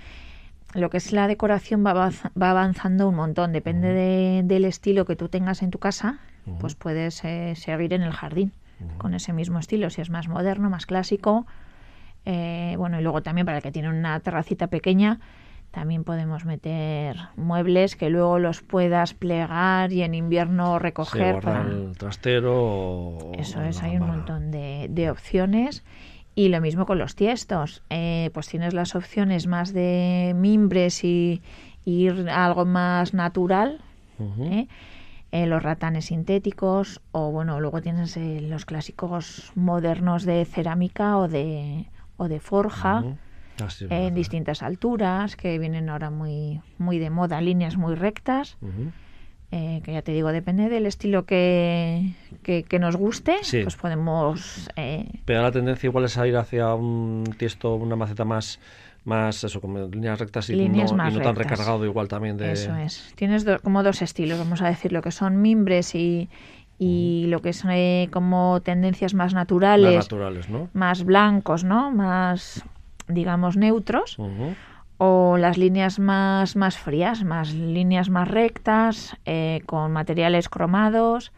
lo que es la decoración va, va avanzando un montón. Depende del estilo que tú tengas en tu casa, pues puedes seguir en el jardín con ese mismo estilo. Si es más moderno, más clásico. bueno, y luego también para el que tiene una terracita pequeña también podemos meter muebles que luego los puedas plegar y en invierno recoger. para... el trastero. Eso es, hay un montón de, opciones. Y lo mismo con los tiestos. Eh, pues tienes las opciones más de mimbres y, ir a algo más natural. ¿eh? Eh, los ratanes sintéticos o bueno luego tienes los clásicos modernos de cerámica o de o de forja Ah, en distintas alturas, que vienen ahora muy, muy de moda, líneas muy rectas. Eh, que ya te digo, depende del estilo que, que, nos guste, pues podemos... Eh... Pero la tendencia igual es a ir hacia un tiesto, una maceta más más eso, como líneas rectas y, no, tan recargado igual también de... Eso es. Tienes como dos estilos, vamos a decir, lo que son mimbres y, y lo que son eh, como tendencias más naturales, más naturales, ¿no? Más blancos, ¿no? Más digamos, neutros, o las líneas más, más frías, más líneas más rectas, eh, con materiales cromados,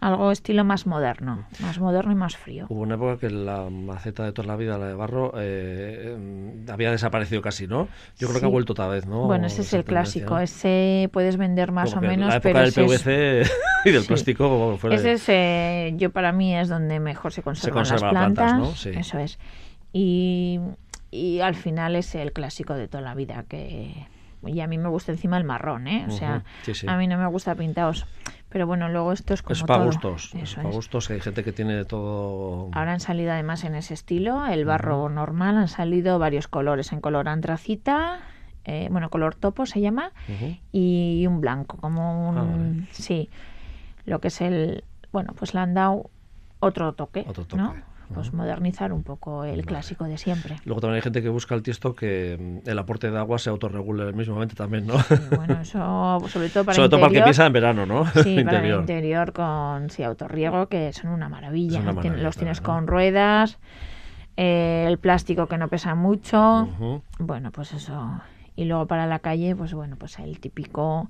algo estilo más moderno, más moderno y más frío. Hubo una época que la maceta de toda la vida, la de barro, eh, em, había desaparecido casi, ¿no? Yo creo que ha vuelto otra vez, ¿no? Bueno, ese es el clásico, ese puedes vender más o menos, la época del PVC y del plástico Ese es, eh, yo para mí es donde mejor se conservan las plantas, eso es. Y y al final es el clásico de toda la vida que y a mí me gusta encima el marrón, ¿eh? O sea, a mí no me gusta pintados. Pero bueno, luego esto es como Es para gustos. Es para gustos. Hay gente que tiene todo. Ahora han salido además en ese estilo, el barro normal, han salido varios colores, en color antracita, eh, bueno, color topo se llama, y un blanco, como un... Ah, vale. Sí, lo que es el... Bueno, pues le han dado otro toque, Otro toque, ¿no? Pues modernizar un poco el Vale. clásico de siempre. Luego también hay gente que busca el tiesto que mm, el aporte de agua se autorregule mismamente también, ¿no? Bueno, eso sobre todo para Sobre todo para el que interior, piensa en verano, ¿no? Sí, para el interior con sí, autorriego, que son una maravilla. Una los tienes claro. con ruedas, eh, el plástico que no pesa mucho. Bueno, pues eso. Y luego para la calle, pues bueno, pues el típico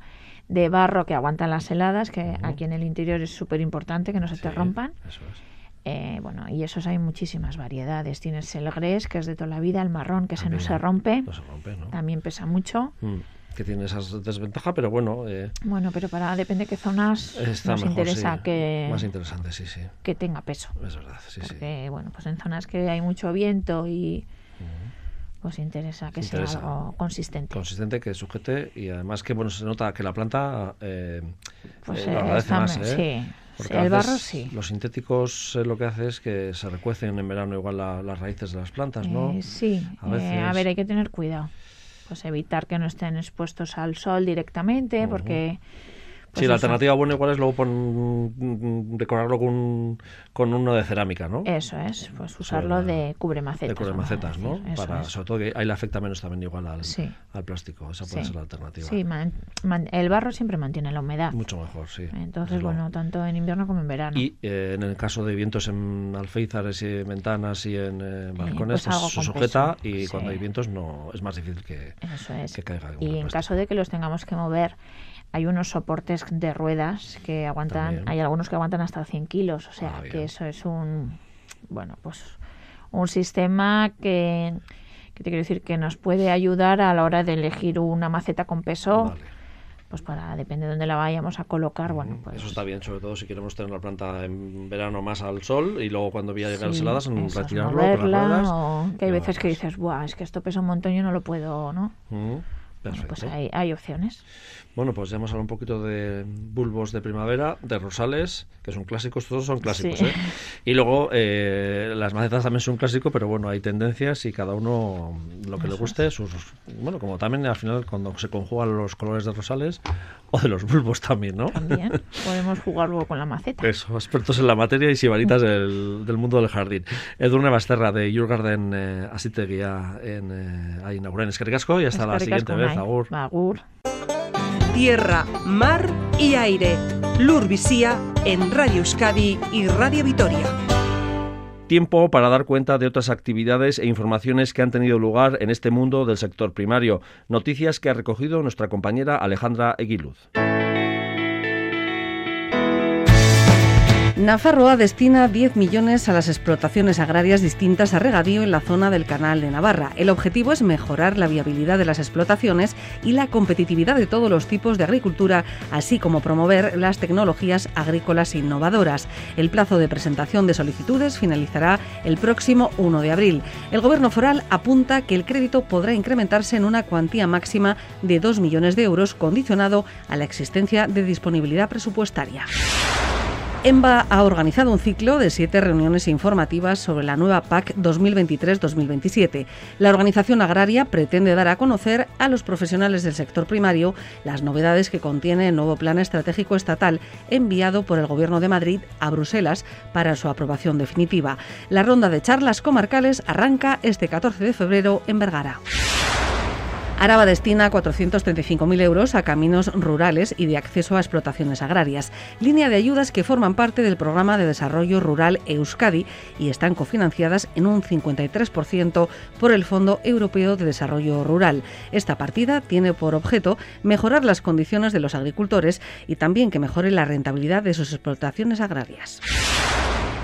de barro que aguanta las heladas, que aquí en el interior es súper importante que no se te rompan. Eso es. Eh, bueno, y esos hay muchísimas variedades. Tienes el gres, que es de toda la vida, el marrón, que se no se rompe, No se rompe, ¿no? también pesa mucho. Mm. Que tiene esas desventajas, pero bueno, eh, Bueno, pero para depende qué zonas está nos mejor, interesa sí. que, Más interesante, sí, sí. que tenga peso. Es verdad, sí, sí. bueno, pues en zonas que hay mucho viento y pues interesa que Interesa. sea algo consistente. Consistente, que sujete y además que, bueno, se nota que la planta eh, Pues eh, lo eh, agradece más, ¿eh? sí, Porque el barro sí. Los sintéticos eh, lo que hace es que se recuecen en verano igual la- las raíces de las plantas, ¿no? Eh, sí, A eh, veces- a ver, hay que tener cuidado. Pues evitar que no estén expuestos al sol directamente, porque... pues sí, la eso, alternativa buena igual es luego pon- decorarlo con, con uno de cerámica, ¿no? Eso es, pues usarlo de cubremacetas. de vamos a macetas, ¿no? decir, Para, sobre todo que ahí le afecta menos también igual al, Sí. al plástico. Esa puede Sí. ser la alternativa. Sí, man- man- el barro siempre mantiene la humedad. Mucho mejor, sí. Entonces, bueno, tanto en invierno como en verano. Y eh, en el caso de vientos en alféizares y en ventanas y en eh, balcones, pues pues, se sujeta peso, y sí. cuando hay vientos no es más difícil que, Eso es. que caiga. Y en caso de que los tengamos que mover, hay unos soportes de ruedas que aguantan, También. hay algunos que aguantan hasta 100 kilos, o sea Ah, que eso es un, bueno, pues un sistema que, que te quiero decir que nos puede ayudar a la hora de elegir una maceta con peso, Vale. pues para, depende de dónde la vayamos a colocar, bueno, pues... Eso está bien, sobre todo si queremos tener la planta en verano más al sol y luego cuando vaya a llegar las sí, heladas, retirarlo moverla, con las ruedas. o que hay veces que moverlas. dices, Buah, es que esto pesa un montón, yo no lo puedo, ¿no? Mm, Bueno, pues hay, hay opciones. Bueno, pues ya hemos hablado un poquito de bulbos de primavera, de rosales, que son clásicos, todos son clásicos, Sí. ¿eh? Y luego eh, las macetas también son un clásico, pero bueno, hay tendencias y cada uno lo que le guste, sus bueno, como también al final cuando se conjugan los colores de rosales o de los bulbos también, ¿no? También podemos jugar luego con la maceta. Eso, expertos en la materia y sibaritas del, del mundo del jardín. Edurne Basterra de Your Garden eh, Asiteguía en eh, a inaugurar en Eskerrik asko y hasta la siguiente vez, agur. Agur. Tierra, mar y aire. Lur Visía en Radio Euskadi y Radio Vitoria. Tiempo para dar cuenta de otras actividades e informaciones que han tenido lugar en este mundo del sector primario. Noticias que ha recogido nuestra compañera Alejandra Eguiluz. Nafarroa destina 10 millones a las explotaciones agrarias distintas a regadío en la zona del Canal de Navarra. El objetivo es mejorar la viabilidad de las explotaciones y la competitividad de todos los tipos de agricultura, así como promover las tecnologías agrícolas innovadoras. El plazo de presentación de solicitudes finalizará el próximo 1 de abril. El Gobierno foral apunta que el crédito podrá incrementarse en una cuantía máxima de 2 millones de euros, condicionado a la existencia de disponibilidad presupuestaria. EMBA ha organizado un ciclo de siete reuniones informativas sobre la nueva PAC 2023-2027. La organización agraria pretende dar a conocer a los profesionales del sector primario las novedades que contiene el nuevo Plan Estratégico Estatal enviado por el Gobierno de Madrid a Bruselas para su aprobación definitiva. La ronda de charlas comarcales arranca este 14 de febrero en Vergara. Araba destina 435.000 euros a caminos rurales y de acceso a explotaciones agrarias, línea de ayudas que forman parte del programa de desarrollo rural Euskadi y están cofinanciadas en un 53% por el Fondo Europeo de Desarrollo Rural. Esta partida tiene por objeto mejorar las condiciones de los agricultores y también que mejore la rentabilidad de sus explotaciones agrarias.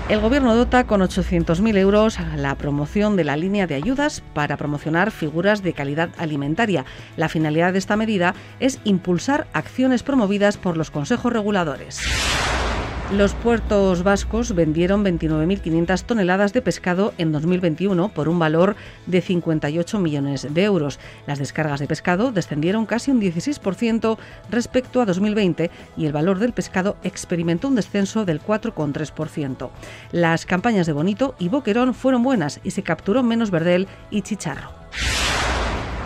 El Gobierno dota con 800.000 euros a la promoción de la línea de ayudas para promocionar figuras de calidad alimentaria. La finalidad de esta medida es impulsar acciones promovidas por los consejos reguladores. Los puertos vascos vendieron 29.500 toneladas de pescado en 2021 por un valor de 58 millones de euros. Las descargas de pescado descendieron casi un 16% respecto a 2020 y el valor del pescado experimentó un descenso del 4,3%. Las campañas de Bonito y Boquerón fueron buenas y se capturó menos verdel y chicharro.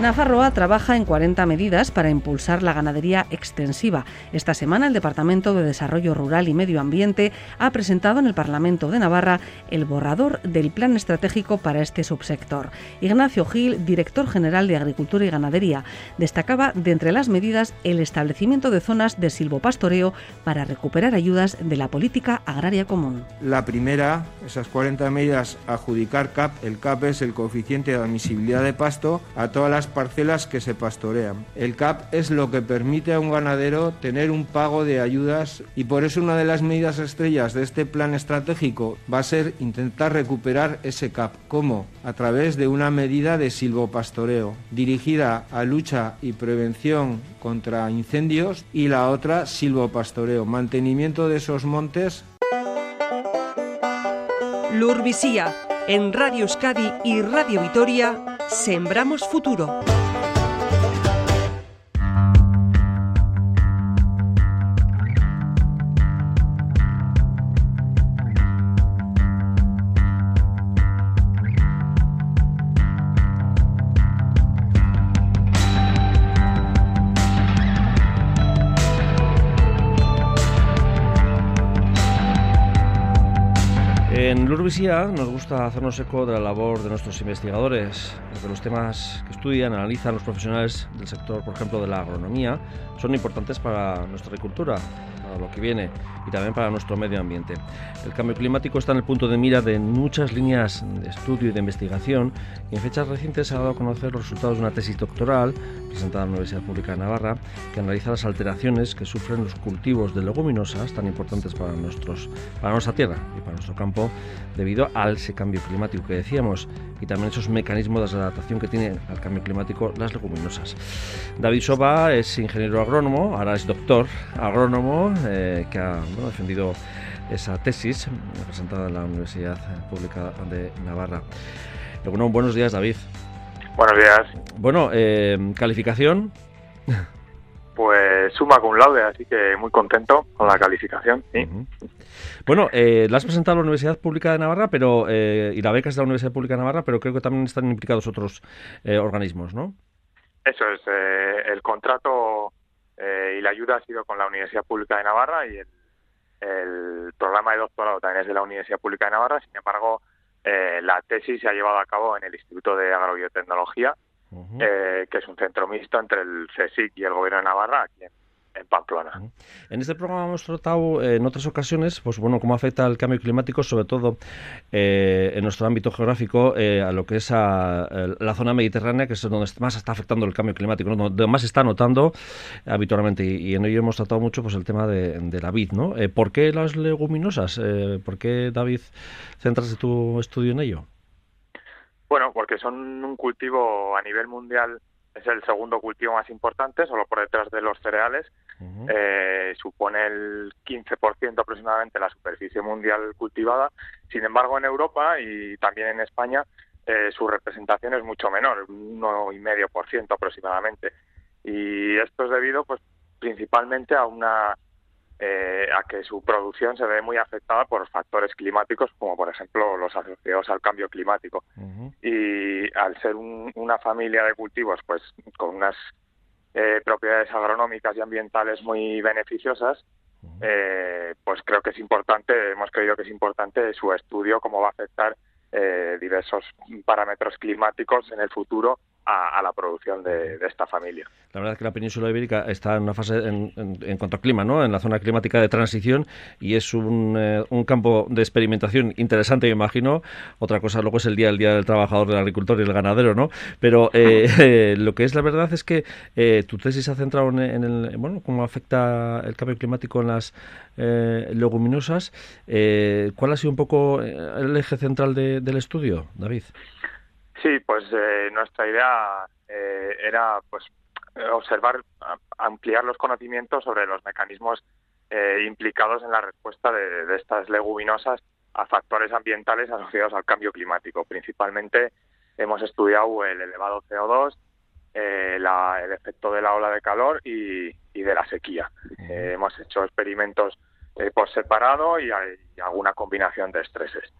Nafarroa trabaja en 40 medidas para impulsar la ganadería extensiva. Esta semana el Departamento de Desarrollo Rural y Medio Ambiente ha presentado en el Parlamento de Navarra el borrador del plan estratégico para este subsector. Ignacio Gil, director general de Agricultura y Ganadería, destacaba de entre las medidas el establecimiento de zonas de silvopastoreo para recuperar ayudas de la política agraria común. La primera, esas 40 medidas, adjudicar CAP. El CAP es el coeficiente de admisibilidad de pasto a todas las parcelas que se pastorean. El CAP es lo que permite a un ganadero tener un pago de ayudas y por eso una de las medidas estrellas de este plan estratégico va a ser intentar recuperar ese CAP. ¿Cómo? A través de una medida de silvopastoreo dirigida a lucha y prevención contra incendios y la otra silvopastoreo, mantenimiento de esos montes. Lurvisía, en Radio Euskadi y Radio Vitoria Sembramos futuro. En Lurvisía nos gusta hacernos eco de la labor de nuestros investigadores, de los temas que estudian, analizan los profesionales del sector, por ejemplo, de la agronomía, son importantes para nuestra agricultura, para lo que viene y también para nuestro medio ambiente. El cambio climático está en el punto de mira de muchas líneas de estudio y de investigación y en fechas recientes se ha dado a conocer los resultados de una tesis doctoral presentada en la Universidad Pública de Navarra que analiza las alteraciones que sufren los cultivos de leguminosas tan importantes para, nuestros, para nuestra tierra y para nuestro campo debido al ese cambio climático que decíamos y también esos mecanismos de adaptación que tienen al cambio climático las leguminosas. David Soba es ingeniero agrónomo, ahora es doctor agrónomo eh, que ha defendido esa tesis presentada en la Universidad Pública de Navarra. Bueno, buenos días, David. Buenos días. Bueno, eh, calificación. Pues suma con laude, así que muy contento con la calificación. ¿sí? Bueno, eh, la has presentado a la Universidad Pública de Navarra, pero eh, y la beca es de la Universidad Pública de Navarra, pero creo que también están implicados otros eh, organismos, ¿no? Eso es, eh, el contrato eh, y la ayuda ha sido con la Universidad Pública de Navarra y el, el programa de doctorado también es de la Universidad Pública de Navarra. Sin embargo, eh, la tesis se ha llevado a cabo en el Instituto de Agrobiotecnología, eh, que es un centro mixto entre el CSIC y el Gobierno de Navarra, aquí en, en Pamplona. En este programa hemos tratado eh, en otras ocasiones, pues bueno, cómo afecta el cambio climático, sobre todo eh, en nuestro ámbito geográfico, eh, a lo que es a, eh, la zona mediterránea, que es donde más está afectando el cambio climático, ¿no? donde más se está notando habitualmente. Y, y en ello hemos tratado mucho pues el tema de, de la vid, ¿no? ¿Por qué las leguminosas? ¿Por qué, David, centras tu estudio en ello? Bueno, porque son un cultivo a nivel mundial, es el segundo cultivo más importante, solo por detrás de los cereales. Eh, supone el 15% aproximadamente de la superficie mundial cultivada. Sin embargo, en Europa y también en España, eh, su representación es mucho menor, un 1,5% aproximadamente. Y esto es debido, pues, principalmente a una eh, a que su producción se ve muy afectada por factores climáticos, como por ejemplo los asociados al cambio climático. Y al ser un- una familia de cultivos pues con unas eh, propiedades agronómicas y ambientales muy beneficiosas eh, pues creo que es importante hemos creído que es importante su estudio cómo va a afectar eh, diversos parámetros climáticos en el futuro a, a la producción de, de esta familia La verdad es que la península ibérica está en una fase, en, en- en cuanto a clima, ¿no? en la zona climática de transición y es un, eh, un campo de experimentación interesante, me imagino. Otra cosa luego es el día el día del trabajador, del agricultor y del ganadero, ¿no? Pero eh, eh, lo que es la verdad es que eh, tu tesis se ha centrado en, en el, bueno, cómo afecta el cambio climático en las eh, leguminosas. Eh, ¿Cuál ha sido un poco el eje central de- del estudio, David? Sí, pues eh, nuestra idea eh, era pues eh, observar, ampliar los conocimientos sobre los mecanismos eh, implicados en la respuesta de, estas leguminosas a factores ambientales asociados al cambio climático. Principalmente hemos estudiado el elevado CO2, eh, el efecto de la ola de calor y, de la sequía. Eh, hemos hecho experimentos por separado y, hay, alguna combinación de estreses.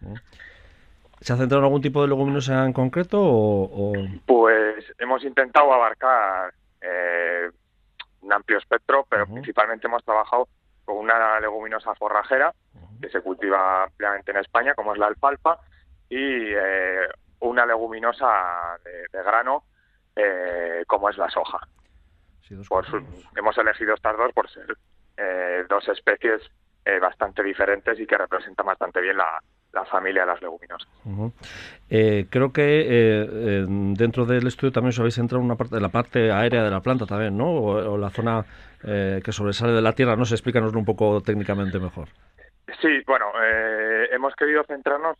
¿Se ha centrado en algún tipo de leguminosa en concreto? O, Pues hemos intentado abarcar un amplio espectro, pero principalmente hemos trabajado con una leguminosa forrajera que se cultiva ampliamente en España, como es la alfalfa, y eh, una leguminosa de, grano, eh, como es la soja. hemos elegido estas dos por ser eh, dos especies bastante diferentes y que representan bastante bien la, la familia de las leguminosas. Eh, creo que eh, dentro del estudio también os habéis entrado en una parte la parte aérea de la planta también, ¿no? O, la zona eh, que sobresale de la tierra. No sé, explícanoslo un poco técnicamente mejor. Sí, bueno, hemos querido centrarnos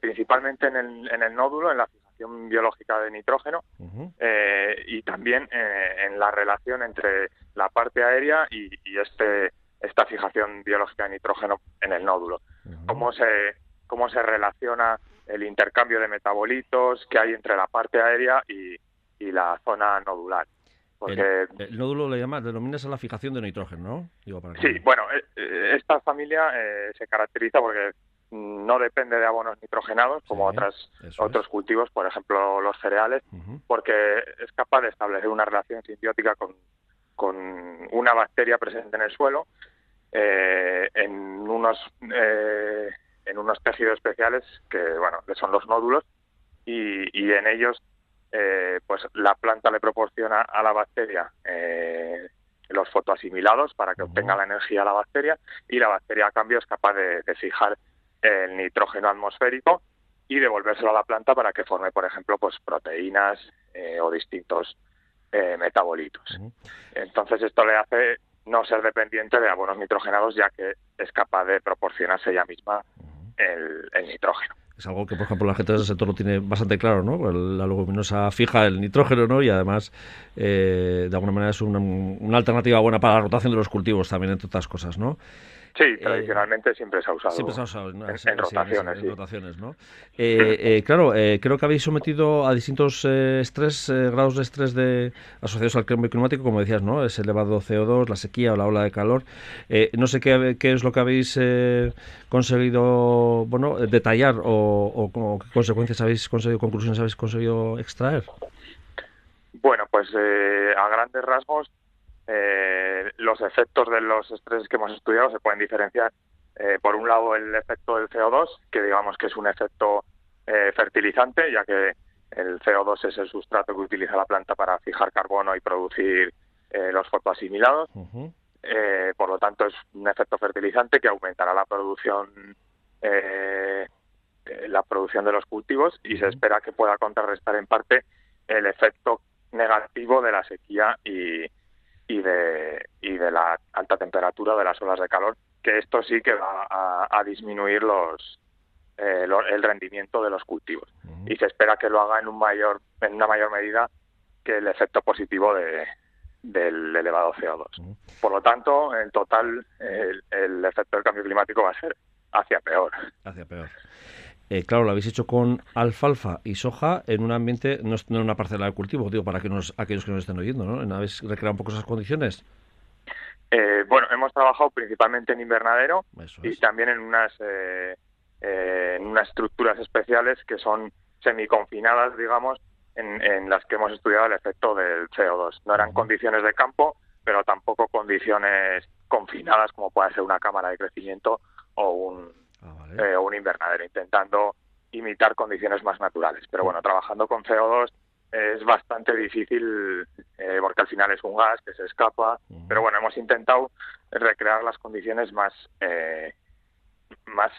principalmente en el, nódulo, en la fijación biológica de nitrógeno y también en la relación entre la parte aérea y, y este esta fijación biológica de nitrógeno en el nódulo. Cómo se cómo se relaciona el intercambio de metabolitos que hay entre la parte aérea y, la zona nodular. Porque, el, nódulo le llamas, denominas a la fijación de nitrógeno, ¿no? sí, bueno, eh, eh, esta familia eh, se caracteriza porque no depende de abonos nitrogenados como otras, otros cultivos, por ejemplo los cereales, porque es capaz de establecer una relación simbiótica con, con una bacteria presente en el suelo en unos en unos tejidos especiales que, bueno, que son los nódulos y, en ellos eh, pues la planta le proporciona a la bacteria eh, los fotoasimilados para que obtenga la energía a la bacteria y la bacteria a cambio es capaz de, fijar el nitrógeno atmosférico y devolvérselo a la planta para que forme, por ejemplo, pues proteínas eh, o distintos metabolitos. Entonces esto le hace no ser dependiente de abonos nitrogenados ya que es capaz de proporcionarse ella misma el, nitrógeno. Es algo que, por ejemplo, la gente del sector lo tiene bastante claro, ¿no? La leguminosa fija el nitrógeno, ¿no? Y además, eh, de alguna manera, es una, una alternativa buena para la rotación de los cultivos también, entre otras cosas, ¿no? Sí, eh, tradicionalmente siempre se ha usado. Siempre se ha usado en, rotaciones. En, rotaciones ¿no? Eh, eh, claro, creo que habéis sometido a distintos estrés, grados de estrés de, asociados al cambio climático, como decías, ¿no? Ese elevado CO2, la sequía o la ola de calor. no sé qué, qué, es lo que habéis conseguido bueno, detallar o, o, qué consecuencias habéis conseguido, conclusiones habéis conseguido extraer. Bueno, pues a grandes rasgos eh, los efectos de los estreses que hemos estudiado se pueden diferenciar. Eh, por un lado, el efecto del CO2, que digamos que es un efecto eh, fertilizante, ya que el CO2 es el sustrato que utiliza la planta para fijar carbono y producir eh, los fotoasimilados. por lo tanto, es un efecto fertilizante que aumentará la producción la producción de los cultivos y se espera que pueda contrarrestar en parte el efecto negativo de la sequía y, y de, y de la alta temperatura de las olas de calor, que esto sí que va a, disminuir los, eh, el rendimiento de los cultivos. Y se espera que lo haga en, un mayor, en una mayor medida que el efecto positivo de, del elevado CO2. Por lo tanto, en total, el, el efecto del cambio climático va a ser hacia peor. Hacia peor. Eh, claro, lo habéis hecho con alfalfa y soja en un ambiente, no, en una parcela de cultivo, digo, para que nos, aquellos que nos estén oyendo, ¿no? ¿Habéis recreado un poco esas condiciones? Eh, bueno, hemos trabajado principalmente en invernadero y también en unas, eh, en unas estructuras especiales que son semiconfinadas, digamos, en, las que hemos estudiado el efecto del CO2. No eran condiciones de campo, pero tampoco condiciones confinadas como puede ser una cámara de crecimiento o un, Ah, eh, o un invernadero, intentando imitar condiciones más naturales. Pero bueno, trabajando con CO2 es bastante difícil eh, porque al final es un gas que se escapa. Pero bueno, hemos intentado recrear las condiciones más, eh, más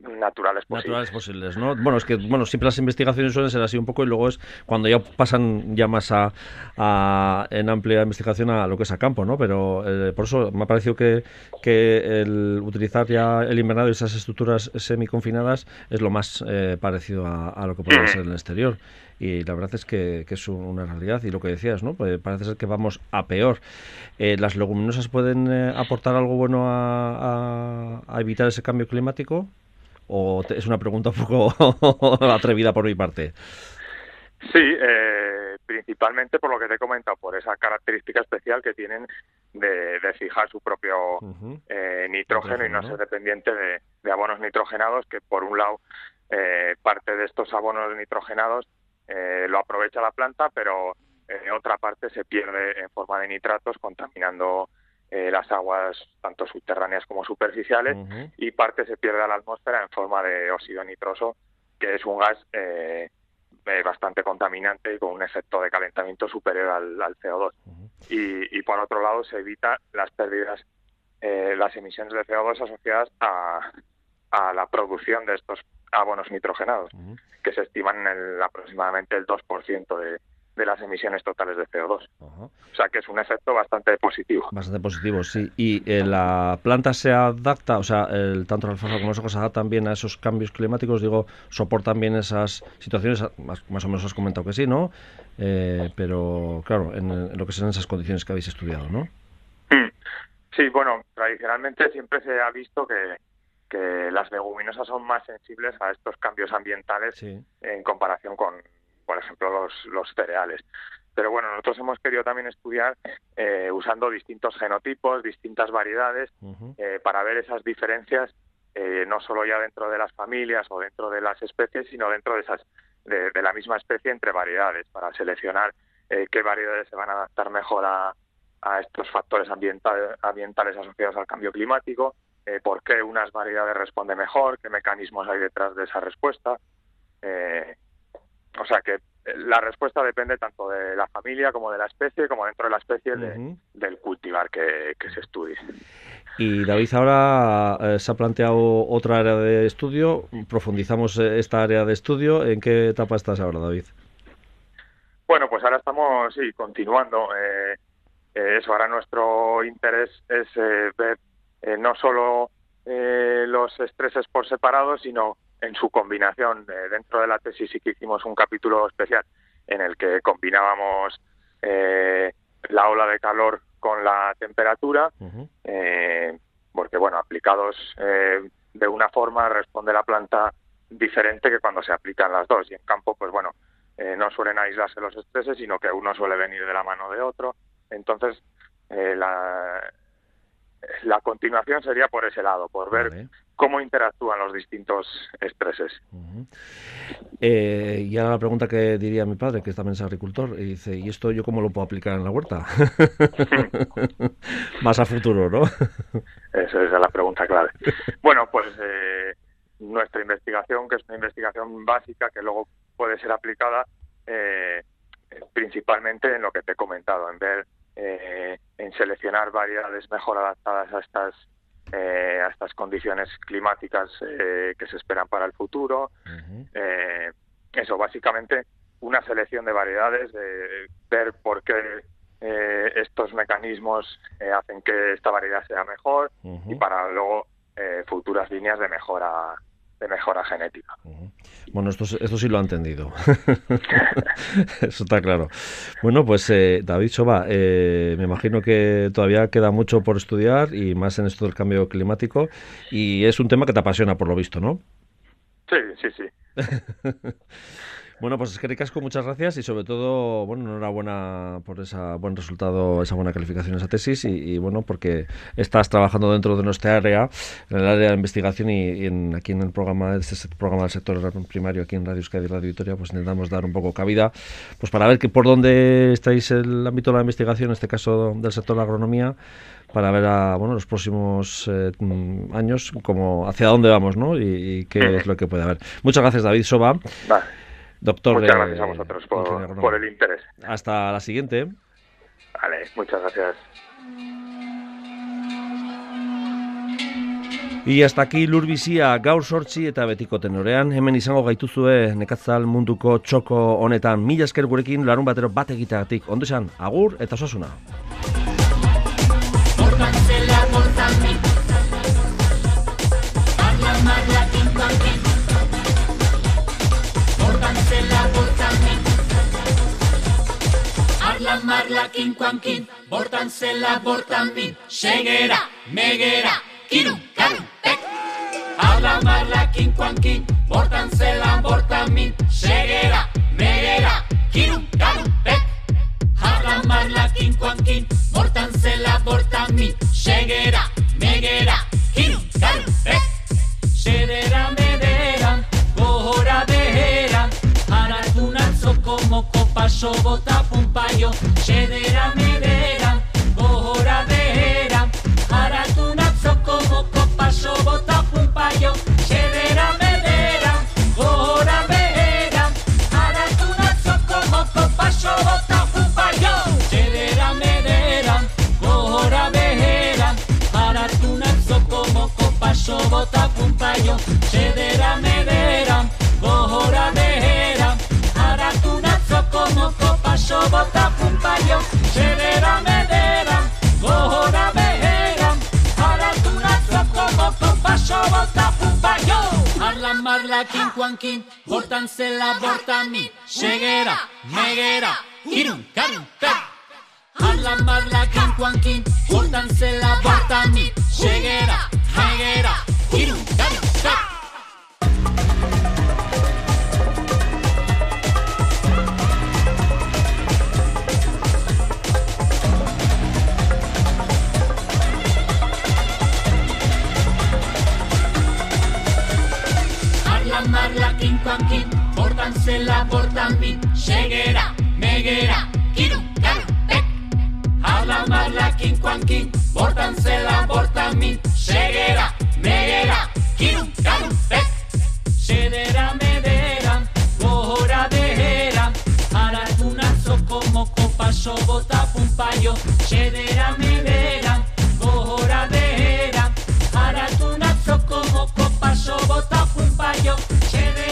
naturales posibles. Naturales posibles, ¿no? Bueno, es que bueno, siempre las investigaciones suelen ser así un poco y luego es cuando ya pasan ya más a, en amplia investigación a lo que es a campo, ¿no? Pero eh, por eso me ha parecido que, que el utilizar ya el invernado y esas estructuras semiconfinadas es lo más eh, parecido a, lo que puede ser en el exterior y la verdad es que, es una realidad y lo que decías, ¿no? Pues parece ser que vamos a peor. Eh, ¿Las leguminosas pueden aportar algo bueno a, evitar ese cambio climático? ¿O es una pregunta un poco atrevida por mi parte? Sí, eh, principalmente por lo que te he comentado, por esa característica especial que tienen de, fijar su propio eh, nitrógeno, y no, ser dependiente de, abonos nitrogenados, que por un lado eh, parte de estos abonos nitrogenados lo aprovecha la planta, pero otra parte se pierde en forma de nitratos, contaminando las aguas tanto subterráneas como superficiales, y parte se pierde a la atmósfera en forma de óxido nitroso, que es un gas eh, bastante contaminante y con un efecto de calentamiento superior al, CO2. y, por otro lado se evita las pérdidas, eh, las emisiones de CO2 asociadas a, a la producción de estos abonos nitrogenados, que se estiman en aproximadamente el 2% de, de las emisiones totales de CO2. O sea que es un efecto bastante positivo. Bastante positivo, sí. ¿Y eh, la planta se adapta, o sea, el, tanto el alfalfa como los ojos se adaptan bien a esos cambios climáticos? Digo, soportan bien esas situaciones, más, o menos has comentado que sí, ¿no? Eh, pero claro, en, lo que son esas condiciones que habéis estudiado, ¿no? Mm. Sí, bueno, tradicionalmente siempre se ha visto que, que las leguminosas son más sensibles a estos cambios ambientales en comparación con, por ejemplo, los, los cereales. Pero bueno, nosotros hemos querido también estudiar eh, usando distintos genotipos, distintas variedades, eh, para ver esas diferencias, eh, no solo ya dentro de las familias o dentro de las especies, sino dentro de, esas, de, la misma especie entre variedades, para seleccionar qué variedades se van a adaptar mejor a, a estos factores ambientales, ambientales asociados al cambio climático, por qué unas variedades responden mejor, qué mecanismos hay detrás de esa respuesta. Eh, o sea que eh, la respuesta depende tanto de la familia como de la especie, como dentro de la especie del cultivar que, se estudie. Y David, ahora eh, se ha planteado otra área de estudio. Profundizamos eh, esta área de estudio. ¿En qué etapa estás ahora, David? Bueno, pues ahora estamos, sí, continuando. eso, ahora nuestro interés es ver no solo los estreses por separado, sino en su combinación. Eh, dentro de la tesis sí que hicimos un capítulo especial en el que combinábamos eh, la ola de calor con la temperatura, eh, porque bueno, aplicados de una forma responde la planta diferente que cuando se aplican las dos. Y en campo, pues bueno, no suelen aislarse los estreses, sino que uno suele venir de la mano de otro. Entonces, la, la continuación sería por ese lado, por ver cómo interactúan los distintos estreses. Eh, y ahora la pregunta que diría mi padre, que también es agricultor, y dice, ¿y esto yo cómo lo puedo aplicar en la huerta? Más a futuro, ¿no? Esa es la pregunta clave. Bueno, pues eh, nuestra investigación, que es una investigación básica que luego puede ser aplicada eh, principalmente en lo que te he comentado, en ver eh, en seleccionar variedades mejor adaptadas a estas eh, a estas condiciones climáticas eh, que se esperan para el futuro. eso, básicamente, una selección de variedades, de ver por qué estos mecanismos hacen que esta variedad sea mejor y para luego futuras líneas de mejora de mejora genética. Bueno, esto, esto sí lo ha entendido. Eso está claro. Bueno, pues eh, David Soba, eh, me imagino que todavía queda mucho por estudiar y más en esto del cambio climático y es un tema que te apasiona por lo visto, ¿no? Sí, sí, sí. Bueno, pues es que Ricasco, muchas gracias y sobre todo, bueno, enhorabuena por ese buen resultado, esa buena calificación, esa tesis y, bueno, porque estás trabajando dentro de nuestra área, en el área de investigación y, en, aquí en el programa, este programa del sector primario, aquí en Radio Euskadi y Radio Vitoria, pues intentamos dar un poco cabida, pues para ver que por dónde estáis el ámbito de la investigación, en este caso del sector de la agronomía, para ver a bueno los próximos eh, años como hacia dónde vamos, ¿no? Y, qué es lo que puede haber. Muchas gracias, David Soba. Doctor, muchas gracias a vosotros por, el interés. Hasta la siguiente. Vale, muchas gracias. Y hasta aquí lurbizia gaur sortzi eta betiko tenorean, hemen izango gaituzue nekatzal munduko txoko honetan mila esker gurekin larun batero bat egiteagatik. Ondo esan, agur eta osasuna. kin kuan kin, bortan zela bortan min, segera, megera, kiru, karu, pek. Habla marla kin kuan kin, bortan zela bortan min, segera, megera, kiru, karu, pek. Habla marla kin kuan kin, bortan zela bortan min, segera, megera, kiru, karu, pek. Segera, megera, nazo, como copaso, bota, paio, xedera medera, gora behera, haratu natzo como copaso bota pumpaio, xedera medera, gora behera, haratu natzo como copaso bota pumpaio, xedera medera, gora behera, haratu natzo como copaso bota pumpaio, xedera medera, Marla, marla, kin, kuan, kin, bortan zela, bortan min, xegera, megera, kirun, karun, pek. Marla, marla, kin, kuan, kin, bortan zela, bortan min, xegera, megera, kirun, karun, pek. Joaquín, Joaquín, pórtanse la portamín, lleguera, meguera, quiru, caru, pec. Habla más la quin, cuanquín, pórtanse la portamín, lleguera, meguera, quiru, caru, pec. Lleguera, medera, gora dejera, aracunazo como copa, yo bota pumpayo, lleguera, medera, gora dejera, aracunazo como copa, yo bota pumpayo, lleguera.